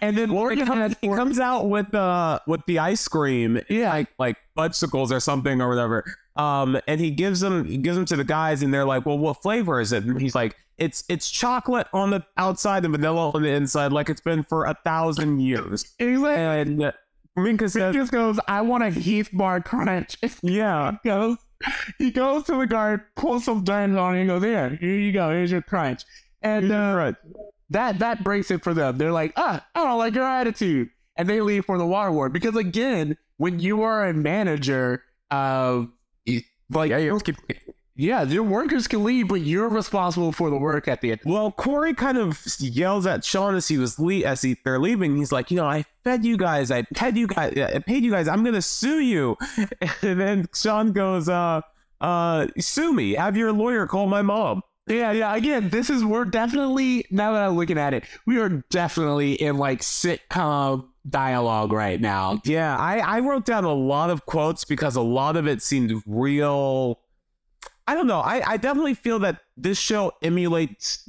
and then he Morgan comes, he comes out with uh with the ice cream, yeah like like fudgesicles or something or whatever. Um, and he gives them he gives them to the guys, and they're like, "Well, what flavor is it?" And he's like, "It's it's chocolate on the outside and vanilla on the inside, like it's been for a thousand years." exactly And Minkus says, just goes i want a heath bar crunch *laughs* "Yeah, He goes he goes to the guard, pulls some dimes on and goes, Here, here you go, here's your crunch. And uh, right." that that breaks it for them. They're like, ah, I don't like your attitude. And they leave for the water ward. Because again, when you are a manager, uh like Yeah, your- yeah, your workers can leave, but you're responsible for the work at the end. Well, Corey kind of yells at Shawn as he was le- as he, they're leaving. He's like, you know, I fed you guys, I paid you guys, I paid you guys. I'm gonna sue you. *laughs* And then Shawn goes, uh, uh, sue me. Have your lawyer call my mom. Yeah, yeah. Again, this is we're definitely now that I'm looking at it, we are definitely in like sitcom dialogue right now. Yeah, I I wrote down a lot of quotes because a lot of it seemed real. I don't know. I I definitely feel that this show emulates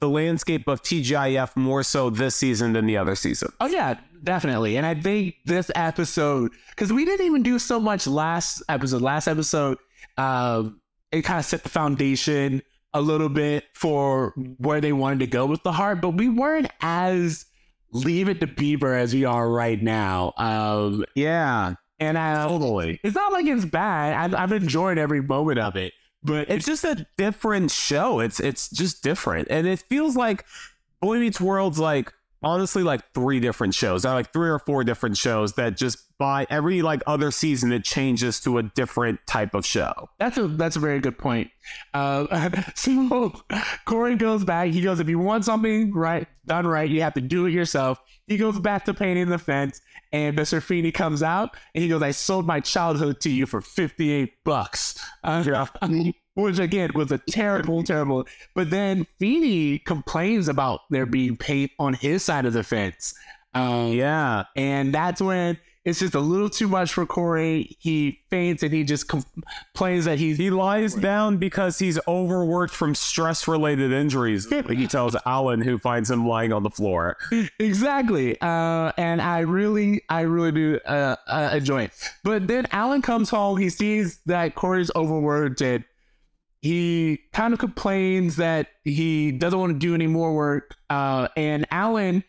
the landscape of TGIF more so this season than the other season. Oh yeah, definitely. And I think this episode, because we didn't even do so much last episode. Last episode, um, it kind of set the foundation a little bit for where they wanted to go with the heart, but we weren't as leave it to Beaver as we are right now. Um, Yeah, and I, totally. it's not like it's bad. I've, I've enjoyed every moment of it, but it's just a different show. It's it's just different, and it feels like Boy Meets World's like honestly like three different shows. There like three or four different shows that just by every like other season it changes to a different type of show. That's a that's a very good point. Uh, *laughs* so Corey goes back. He goes, if you want something right done right, you have to do it yourself. He goes back to painting the fence, and Mr. Feeny comes out and he goes, "I sold my childhood to you for fifty eight bucks." Uh, *laughs* Which again was a terrible, *laughs* terrible. But then Feeny complains about there being paint on his side of the fence. Um, Yeah, and that's when it's just a little too much for Corey. He faints and he just complains that he's he lies down because he's overworked from stress related injuries. He tells Alan, who finds him lying on the floor. exactly. Uh, and I really, I really do uh, uh, enjoy it. But then Alan comes home. He sees that Corey's overworked and he kind of complains that he doesn't want to do any more work. Uh, and Alan,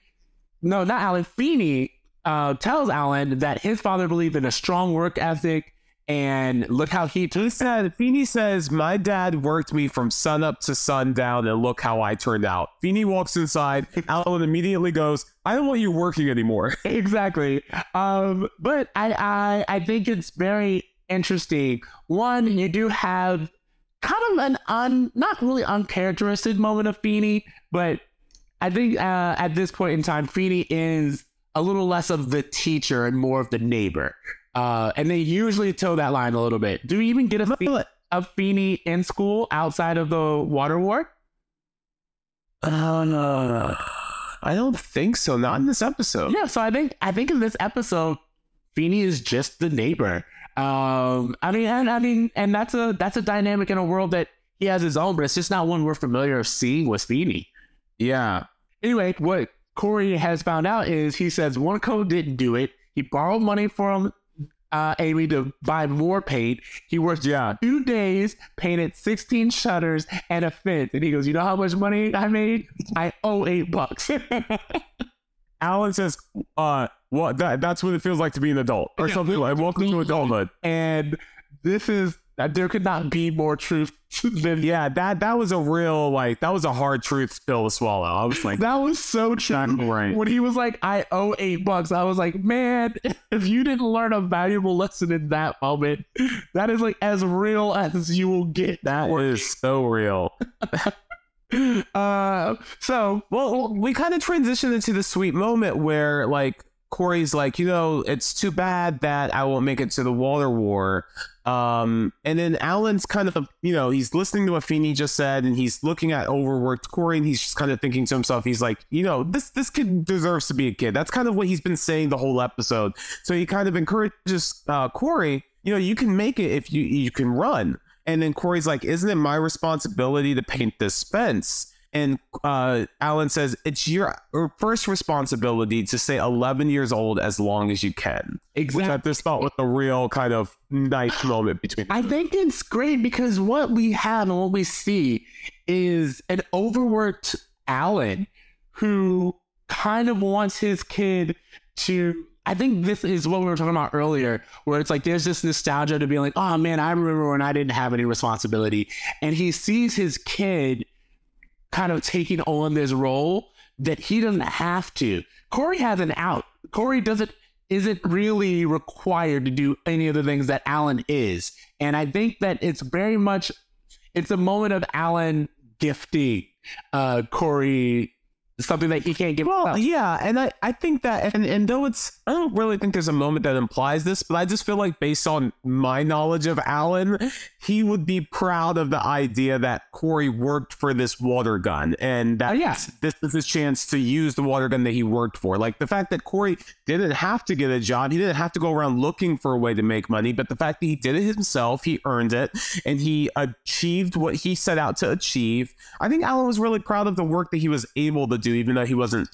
no, not Alan, Feeny uh, tells Alan that his father believed in a strong work ethic. And look how he He said, Feeny says, My dad worked me from sun up to sundown, and look how I turned out. Feeny walks inside. *laughs* Alan immediately goes, I don't want you working anymore. *laughs* exactly. Um, but I, I I think it's very interesting. One, you do have kind of an un not really uncharacteristic moment of Feeny, but I think uh, at this point in time, Feeny is a little less of the teacher and more of the neighbor. Uh, and they usually toe that line a little bit. Do we even get a, feel of Feeny in school outside of the water ward? Uh, I don't think so. Not in this episode. Yeah, so I think I think in this episode, Feeny is just the neighbor. Um, I mean, and I mean, and that's a that's a dynamic in a world that he has his own, but it's just not one we're familiar of seeing with Feeny. Yeah. anyway, what Corey has found out is he says Warnaco didn't do it. He borrowed money from uh, Amy to buy more paint. He worked Yeah. two days, painted 16 shutters and a fence. And he goes, You know how much money I made? I owe eight bucks. *laughs* Alan says, uh, what that, that's what it feels like to be an adult or Yeah. something like welcome to adulthood. and this is, there could not be more truth *laughs* than Yeah, that that was a real like that was a hard truth pill to swallow. I was like, That was so true. right. When he was like, I owe eight bucks, I was like, man, if you didn't learn a valuable lesson in that moment, that is like as real as you will get. that is so real. *laughs* Uh, so, Well, we kind of transitioned into the sweet moment where like Corey's like, you know, it's too bad that I won't make it to the water war. Um, and then Alan's kind of, you know, he's listening to what Feeny just said, and he's looking at overworked Corey, and he's just kind of thinking to himself, he's like, you know, this this kid deserves to be a kid. That's kind of what he's been saying the whole episode. So he kind of encourages uh, Corey, you know, you can make it if you you can run. And then Corey's like, isn't it my responsibility to paint this fence? And uh, Alan says, it's your first responsibility to stay 11 years old as long as you can. Which I just thought was a real kind of nice moment between I think it's great because what we have and what we see is an overworked Alan who kind of wants his kid to. I think this is what we were talking about earlier, where it's like there's this nostalgia to be like, oh man, I remember when I didn't have any responsibility. And he sees his kid kind of taking on this role that he doesn't have to. Corey has an out. Corey doesn't isn't really required to do any of the things that Alan is. And I think that it's very much it's a moment of Alan gifting uh Corey something that he can't give Well, up. yeah, and I, I think that, and, and though it's, I don't really think there's a moment that implies this, but I just feel like based on my knowledge of Alan, he would be proud of the idea that Corey worked for this water gun and that Oh, yeah. this is his chance to use the water gun that he worked for. Like the fact that Corey didn't have to get a job, he didn't have to go around looking for a way to make money, but the fact that he did it himself, he earned it, and he achieved what he set out to achieve. I think Alan was really proud of the work that he was able to do, even though he wasn't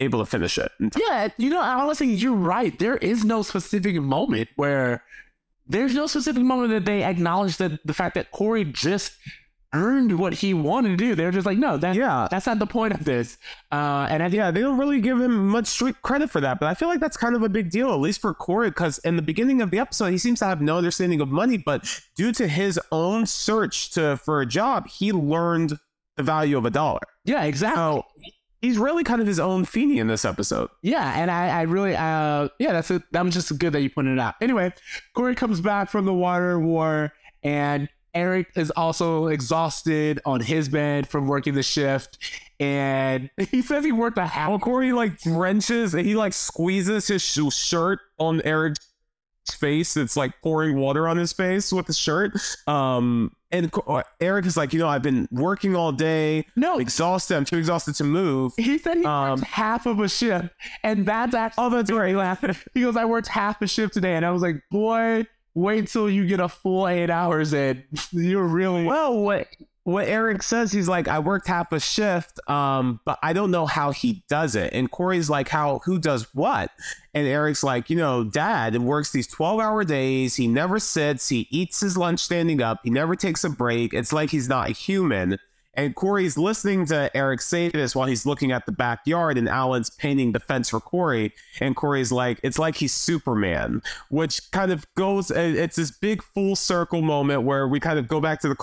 able to finish it. Yeah, you know, honestly, you're right. There is no specific moment where there's no specific moment that they acknowledge that the fact that Corey just earned what he wanted to do. They're just like, no, that, Yeah. that's not the point of this. Uh, and I Yeah, they don't really give him much street credit for that, but I feel like that's kind of a big deal, at least for Corey, because in the beginning of the episode, he seems to have no understanding of money, but due to his own search to for a job, he learned the value of a dollar. yeah, exactly. So he's really kind of his own Feeny in this episode. Yeah, and I, I really, uh, yeah, that's it. That was just good that you pointed it out. Anyway, Corey comes back from the water war, and Eric is also exhausted on his bed from working the shift, and he says he worked a half. Corey like drenches, and he like squeezes his sh- shirt on Eric's face. It's like pouring water on his face with the shirt. Um, and uh, Eric is like, you know, I've been working all day, No, exhausted. I'm too exhausted to move. he said he Um, worked half of a shift, and that's actually. Oh, that's right. He laughed. He goes, "I worked half a shift today," and I was like, "Boy, wait till you get a full eight hours in. *laughs* You're really." Well, what what Eric says, he's like, I worked half a shift, um, but I don't know how he does it. And Corey's like, how who does what? And Eric's like, you know, dad works these 12 hour days. He never sits, he eats his lunch standing up, he never takes a break. It's like he's not a human. And Corey's listening to Eric say this while he's looking at the backyard, and Alan's painting the fence for Corey. And Corey's like, it's like he's Superman, which kind of goes, it's this big full circle moment where we kind of go back to the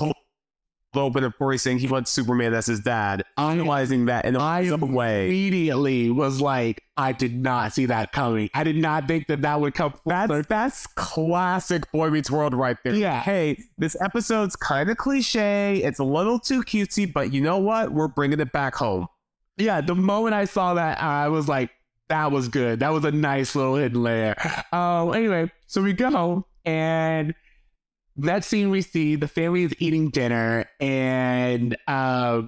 cold open of Corey saying he wants Superman as his dad, analyzing that in a I some way. immediately was like, I did not see that coming. I did not think that that would come. That's that's classic Boy Meets World right there. Yeah. Hey, this episode's kind of cliche. It's a little too cutesy, but you know what? We're bringing it back home. yeah. The moment I saw that, I was like, that was good. That was a nice little hidden layer. *sighs* Um. Anyway, so we go and that scene we see the family is eating dinner and uh,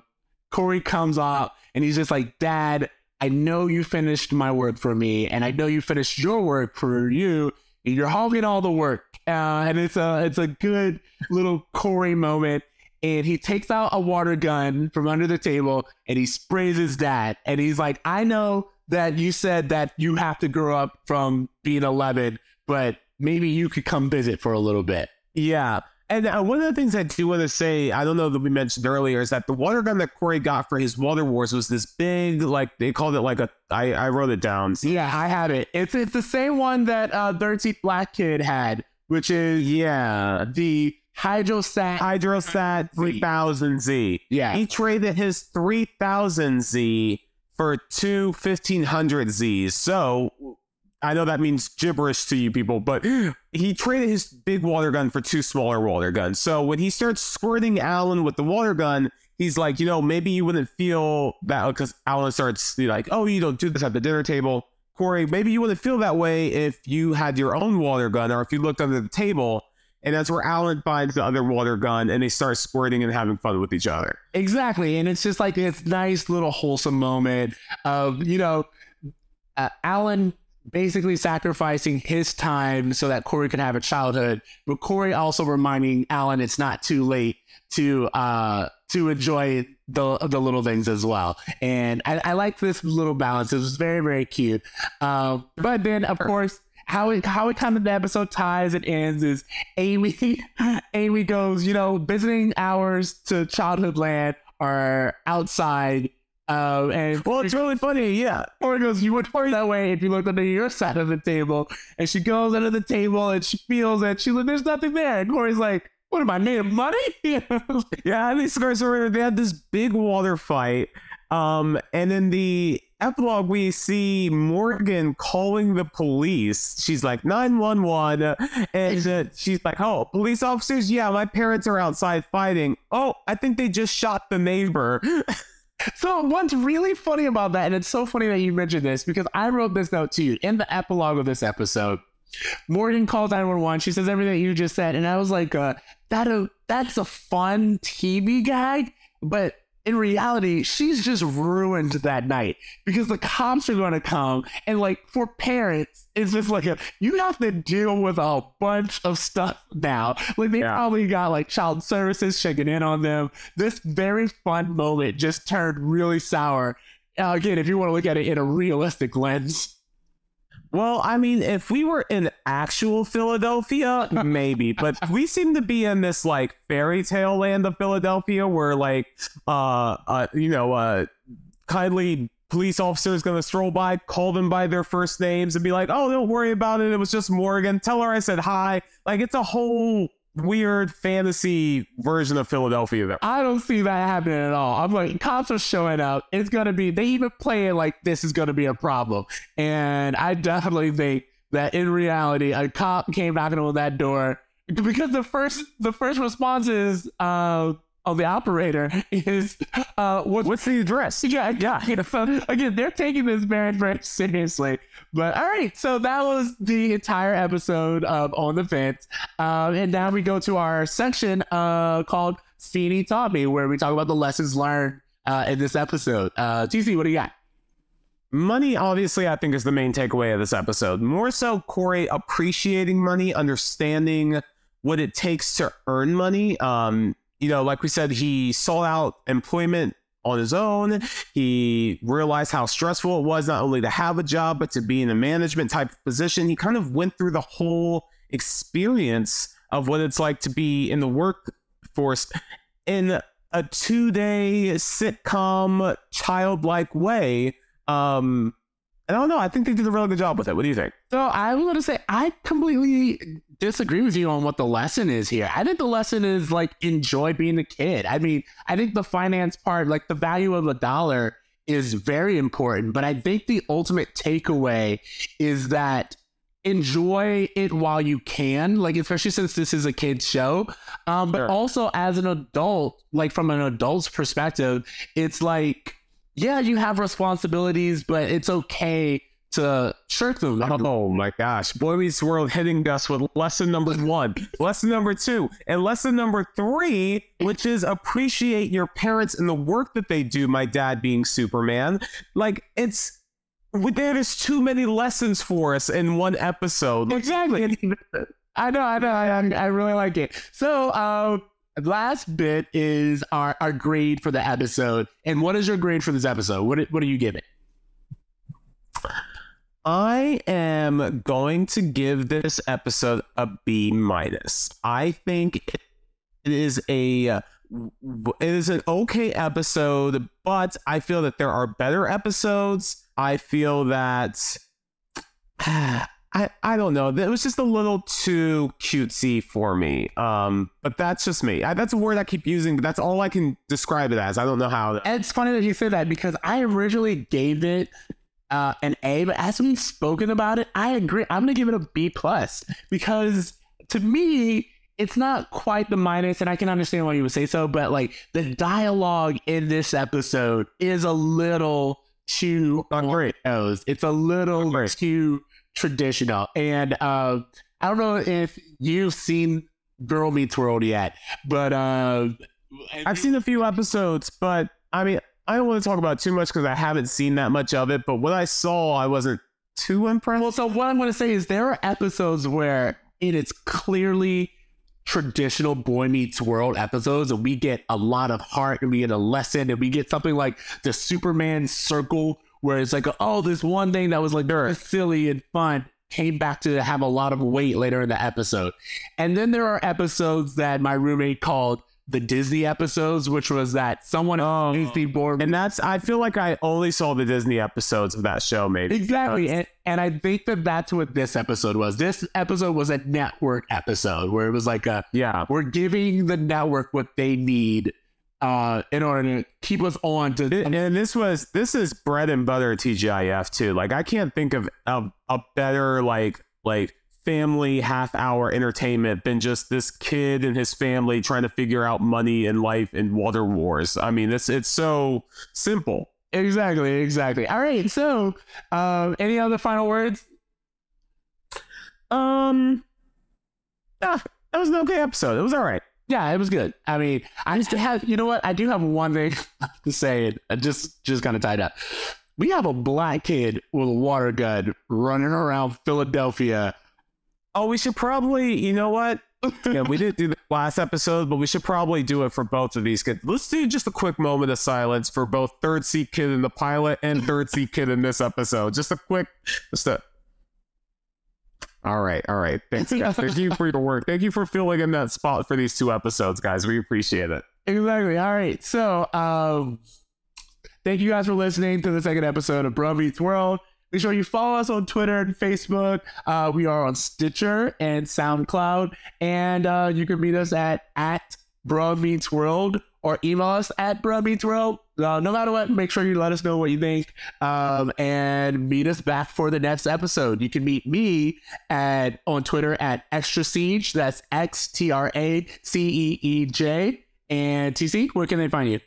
Corey comes up and he's just like, Dad, I know you finished my work for me, and I know you finished your work for you. And you're hogging all the work, uh, and it's a it's a good little Corey moment. and he takes out a water gun from under the table and he sprays his dad. And he's like, I know that you said that you have to grow up from being 11, but maybe you could come visit for a little bit. Yeah. And uh, one of the things I do want to say, I don't know that we mentioned earlier, is that the water gun that Corey got for his Water Wars was this big, like they called it like a. I I wrote it down. Yeah, I have it. It's it's the same one that uh, 13th Black Kid had, which is Yeah, the Hydrosat. Hydrosat 3000Z. yeah, He traded his 3000Z for two 1500Zs. So I know that means gibberish to you people, but *gasps* he traded his big water gun for two smaller water guns. So when he starts squirting Alan with the water gun, he's like, you know, maybe you wouldn't feel that because Alan starts like, oh, you don't do this at the dinner table. Corey, maybe you wouldn't feel that way if you had your own water gun or if you looked under the table. And that's where Alan finds the other water gun and they start squirting and having fun with each other. exactly. And it's just like this nice little wholesome moment of you know, uh, Alan basically sacrificing his time so that Corey could have a childhood, but Corey also reminding Alan it's not too late to uh to enjoy the the little things as well. And I, I like this little balance. It was very very cute. Um, but then of course. How it how it kind of the episode ties and ends is Amy *laughs* Amy goes you know visiting hours to childhood land are outside um, and Well, it's really funny, yeah. Corey goes, You would work that way if you looked under your side of the table. And she goes under the table and she feels that she's like, There's nothing there. And Corey's like, What am I made of money? *laughs* Yeah, and these guys are they had this big water fight. Um, and in the epilogue, we see Morgan calling the police. She's like 911, and *laughs* uh, she's like, "Oh, police officers? Yeah, my parents are outside fighting. Oh, I think they just shot the neighbor." *laughs* so what's really funny about that, and it's so funny that you mentioned this because I wrote this note to you in the epilogue of this episode. Morgan calls 911. She says everything you just said, and I was like, uh, "That a that's a fun TV gag," but in reality, she's just ruined that night because the cops are going to come, and like for parents, it's just like a, you have to deal with a bunch of stuff now. Like they Yeah. probably got like child services checking in on them. This very fun moment just turned really sour. Uh, again, if you want to look at it in a realistic lens. Well, I mean, if we were in actual Philadelphia, maybe, *laughs* but we seem to be in this like fairy tale land of Philadelphia where like uh uh you know uh kindly police officer is gonna stroll by, call them by their first names and be like, Oh, don't worry about it, it was just Morgan. Tell her I said hi. Like it's a whole weird fantasy version of Philadelphia there. I don't see that happening at all. I'm like, cops are showing up. It's gonna be. They even play it like this is gonna be a problem, and I definitely think that in reality, a cop came knocking on that door because the first the first response is uh of the operator is uh what What's the address? yeah, yeah. So again, they're taking this very, very seriously. But all right, so that was the entire episode of On the Fence. Um, and now we go to our section uh, called Feeny Taught Me, where we talk about the lessons learned uh, in this episode. Uh, TC, what do you got? Money, obviously, I think is the main takeaway of this episode. More so, Corey appreciating money, understanding what it takes to earn money. Um, you know, like we said, he sought out employment on his own. He realized how stressful it was not only to have a job, but to be in a management type of position. He kind of went through the whole experience of what it's like to be in the workforce in a two day sitcom, childlike way. Um, I don't know. I think they did a really good job with it. What do you think? So I was going to say, I completely disagree with you on what the lesson is here. I think the lesson is like enjoy being a kid. I mean, I think the finance part, like the value of a dollar, is very important. But I think the ultimate takeaway is that enjoy it while you can, like especially since this is a kids show. Um, but Sure. also as an adult, like from an adult's perspective, it's like, yeah, you have responsibilities, but it's okay to shirk them. Oh my gosh. Boy Meets World hitting us with lesson number one, lesson number two, and lesson number three, which is appreciate your parents and the work that they do. My dad being Superman. Like, it's. There's too many lessons for us in one episode. Exactly. I know, I know, I, I I really like it. So, um, last bit is our, our grade for the episode. And what is your grade for this episode? What what do you giving? I am going to give this episode a B minus. I think it is a it is an okay episode, but I feel that there are better episodes. I feel that *sighs* I I don't know. It was just a little too cutesy for me. Um, but that's just me. I, that's a word I keep using, but that's all I can describe it as. I don't know how. It's funny that you say that because I originally gave it uh, an A, but as we've spoken about it, I agree. I'm gonna give it a B plus because to me, it's not quite the minus, and I can understand why you would say so, but like the dialogue in this episode is a little too great. It's a little too traditional, and uh, I don't know if you've seen Girl Meets World yet, but uh, I've seen a few episodes, but I mean, I don't want to talk about too much because I haven't seen that much of it. But what I saw, I wasn't too impressed. Well, so what I'm going to say is there are episodes where it is clearly traditional Boy Meets World episodes, and we get a lot of heart, and we get a lesson, and we get something like the Superman Circle, where it's like, oh, this one thing that was like very silly and fun came back to have a lot of weight later in the episode. And then there are episodes that my roommate called the Disney episodes, which was that someone Oh. Disney board and that's I feel like I only saw the Disney episodes of that show. Maybe Exactly. And, and I think that that's what this episode was. This episode was a network episode where it was like a, yeah. we're giving the network what they need uh, in order to keep us on to. Th- And this was this is bread and butter TGIF too. Like I can't think of a, a better like like family half hour entertainment than just this kid and his family trying to figure out money and life and water wars. I mean, it's it's so simple. Exactly. Exactly. All right. So, um, any other final words? Um, ah, that was an okay episode. It was all right. Yeah, it was good. I mean, I just have, you know what? I do have one thing *laughs* to say. It just, just kind of tied up. We have a black kid with a water gun running around Philadelphia. Oh, we should probably, you know what? yeah, we didn't do the last episode, but we should probably do it for both of these kids. Let's do just a quick moment of silence for both third seat kid in the pilot and third seat kid in this episode. Just a quick, just a. All right, all right. *laughs* Thanks, guys. Thank you for your work. Thank you for filling in that spot for these two episodes, guys. We appreciate it. Exactly. All right. So, um, thank you guys for listening to the second episode of Bro Meets World. Make sure you follow us on Twitter and Facebook. Uh, we are on Stitcher and SoundCloud, and uh, you can meet us at at Bro Meets World or email us at Bro Meets World. Uh, no matter what, make sure you let us know what you think, um, and meet us back for the next episode. You can meet me at on Twitter at Extra Siege. That's X T R A C E E J. And TC, where can they find you?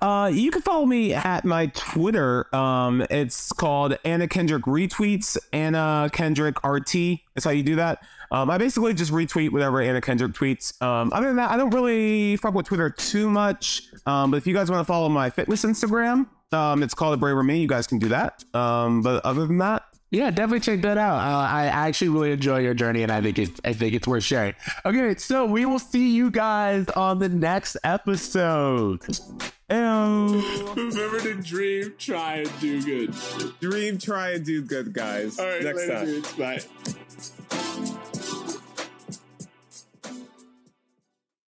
Uh, you can follow me at my Twitter. Um, it's called Anna Kendrick Retweets. Anna Kendrick RT. That's how you do that. Um, I basically just retweet whatever Anna Kendrick tweets. Um, other than that, I don't really fuck with Twitter too much. Um, but if you guys want to follow my fitness Instagram, um, it's called a Braver Me. You guys can do that. Um, but other than that, Yeah, definitely check that out. Uh, I actually really enjoy your journey, and I think it's I think it's worth sharing. Okay, so we will see you guys on the next episode. Oh! Whoever did dream, try and do good. Dream, try and do good, guys. All right, Next later, time. Dudes. Bye. *laughs*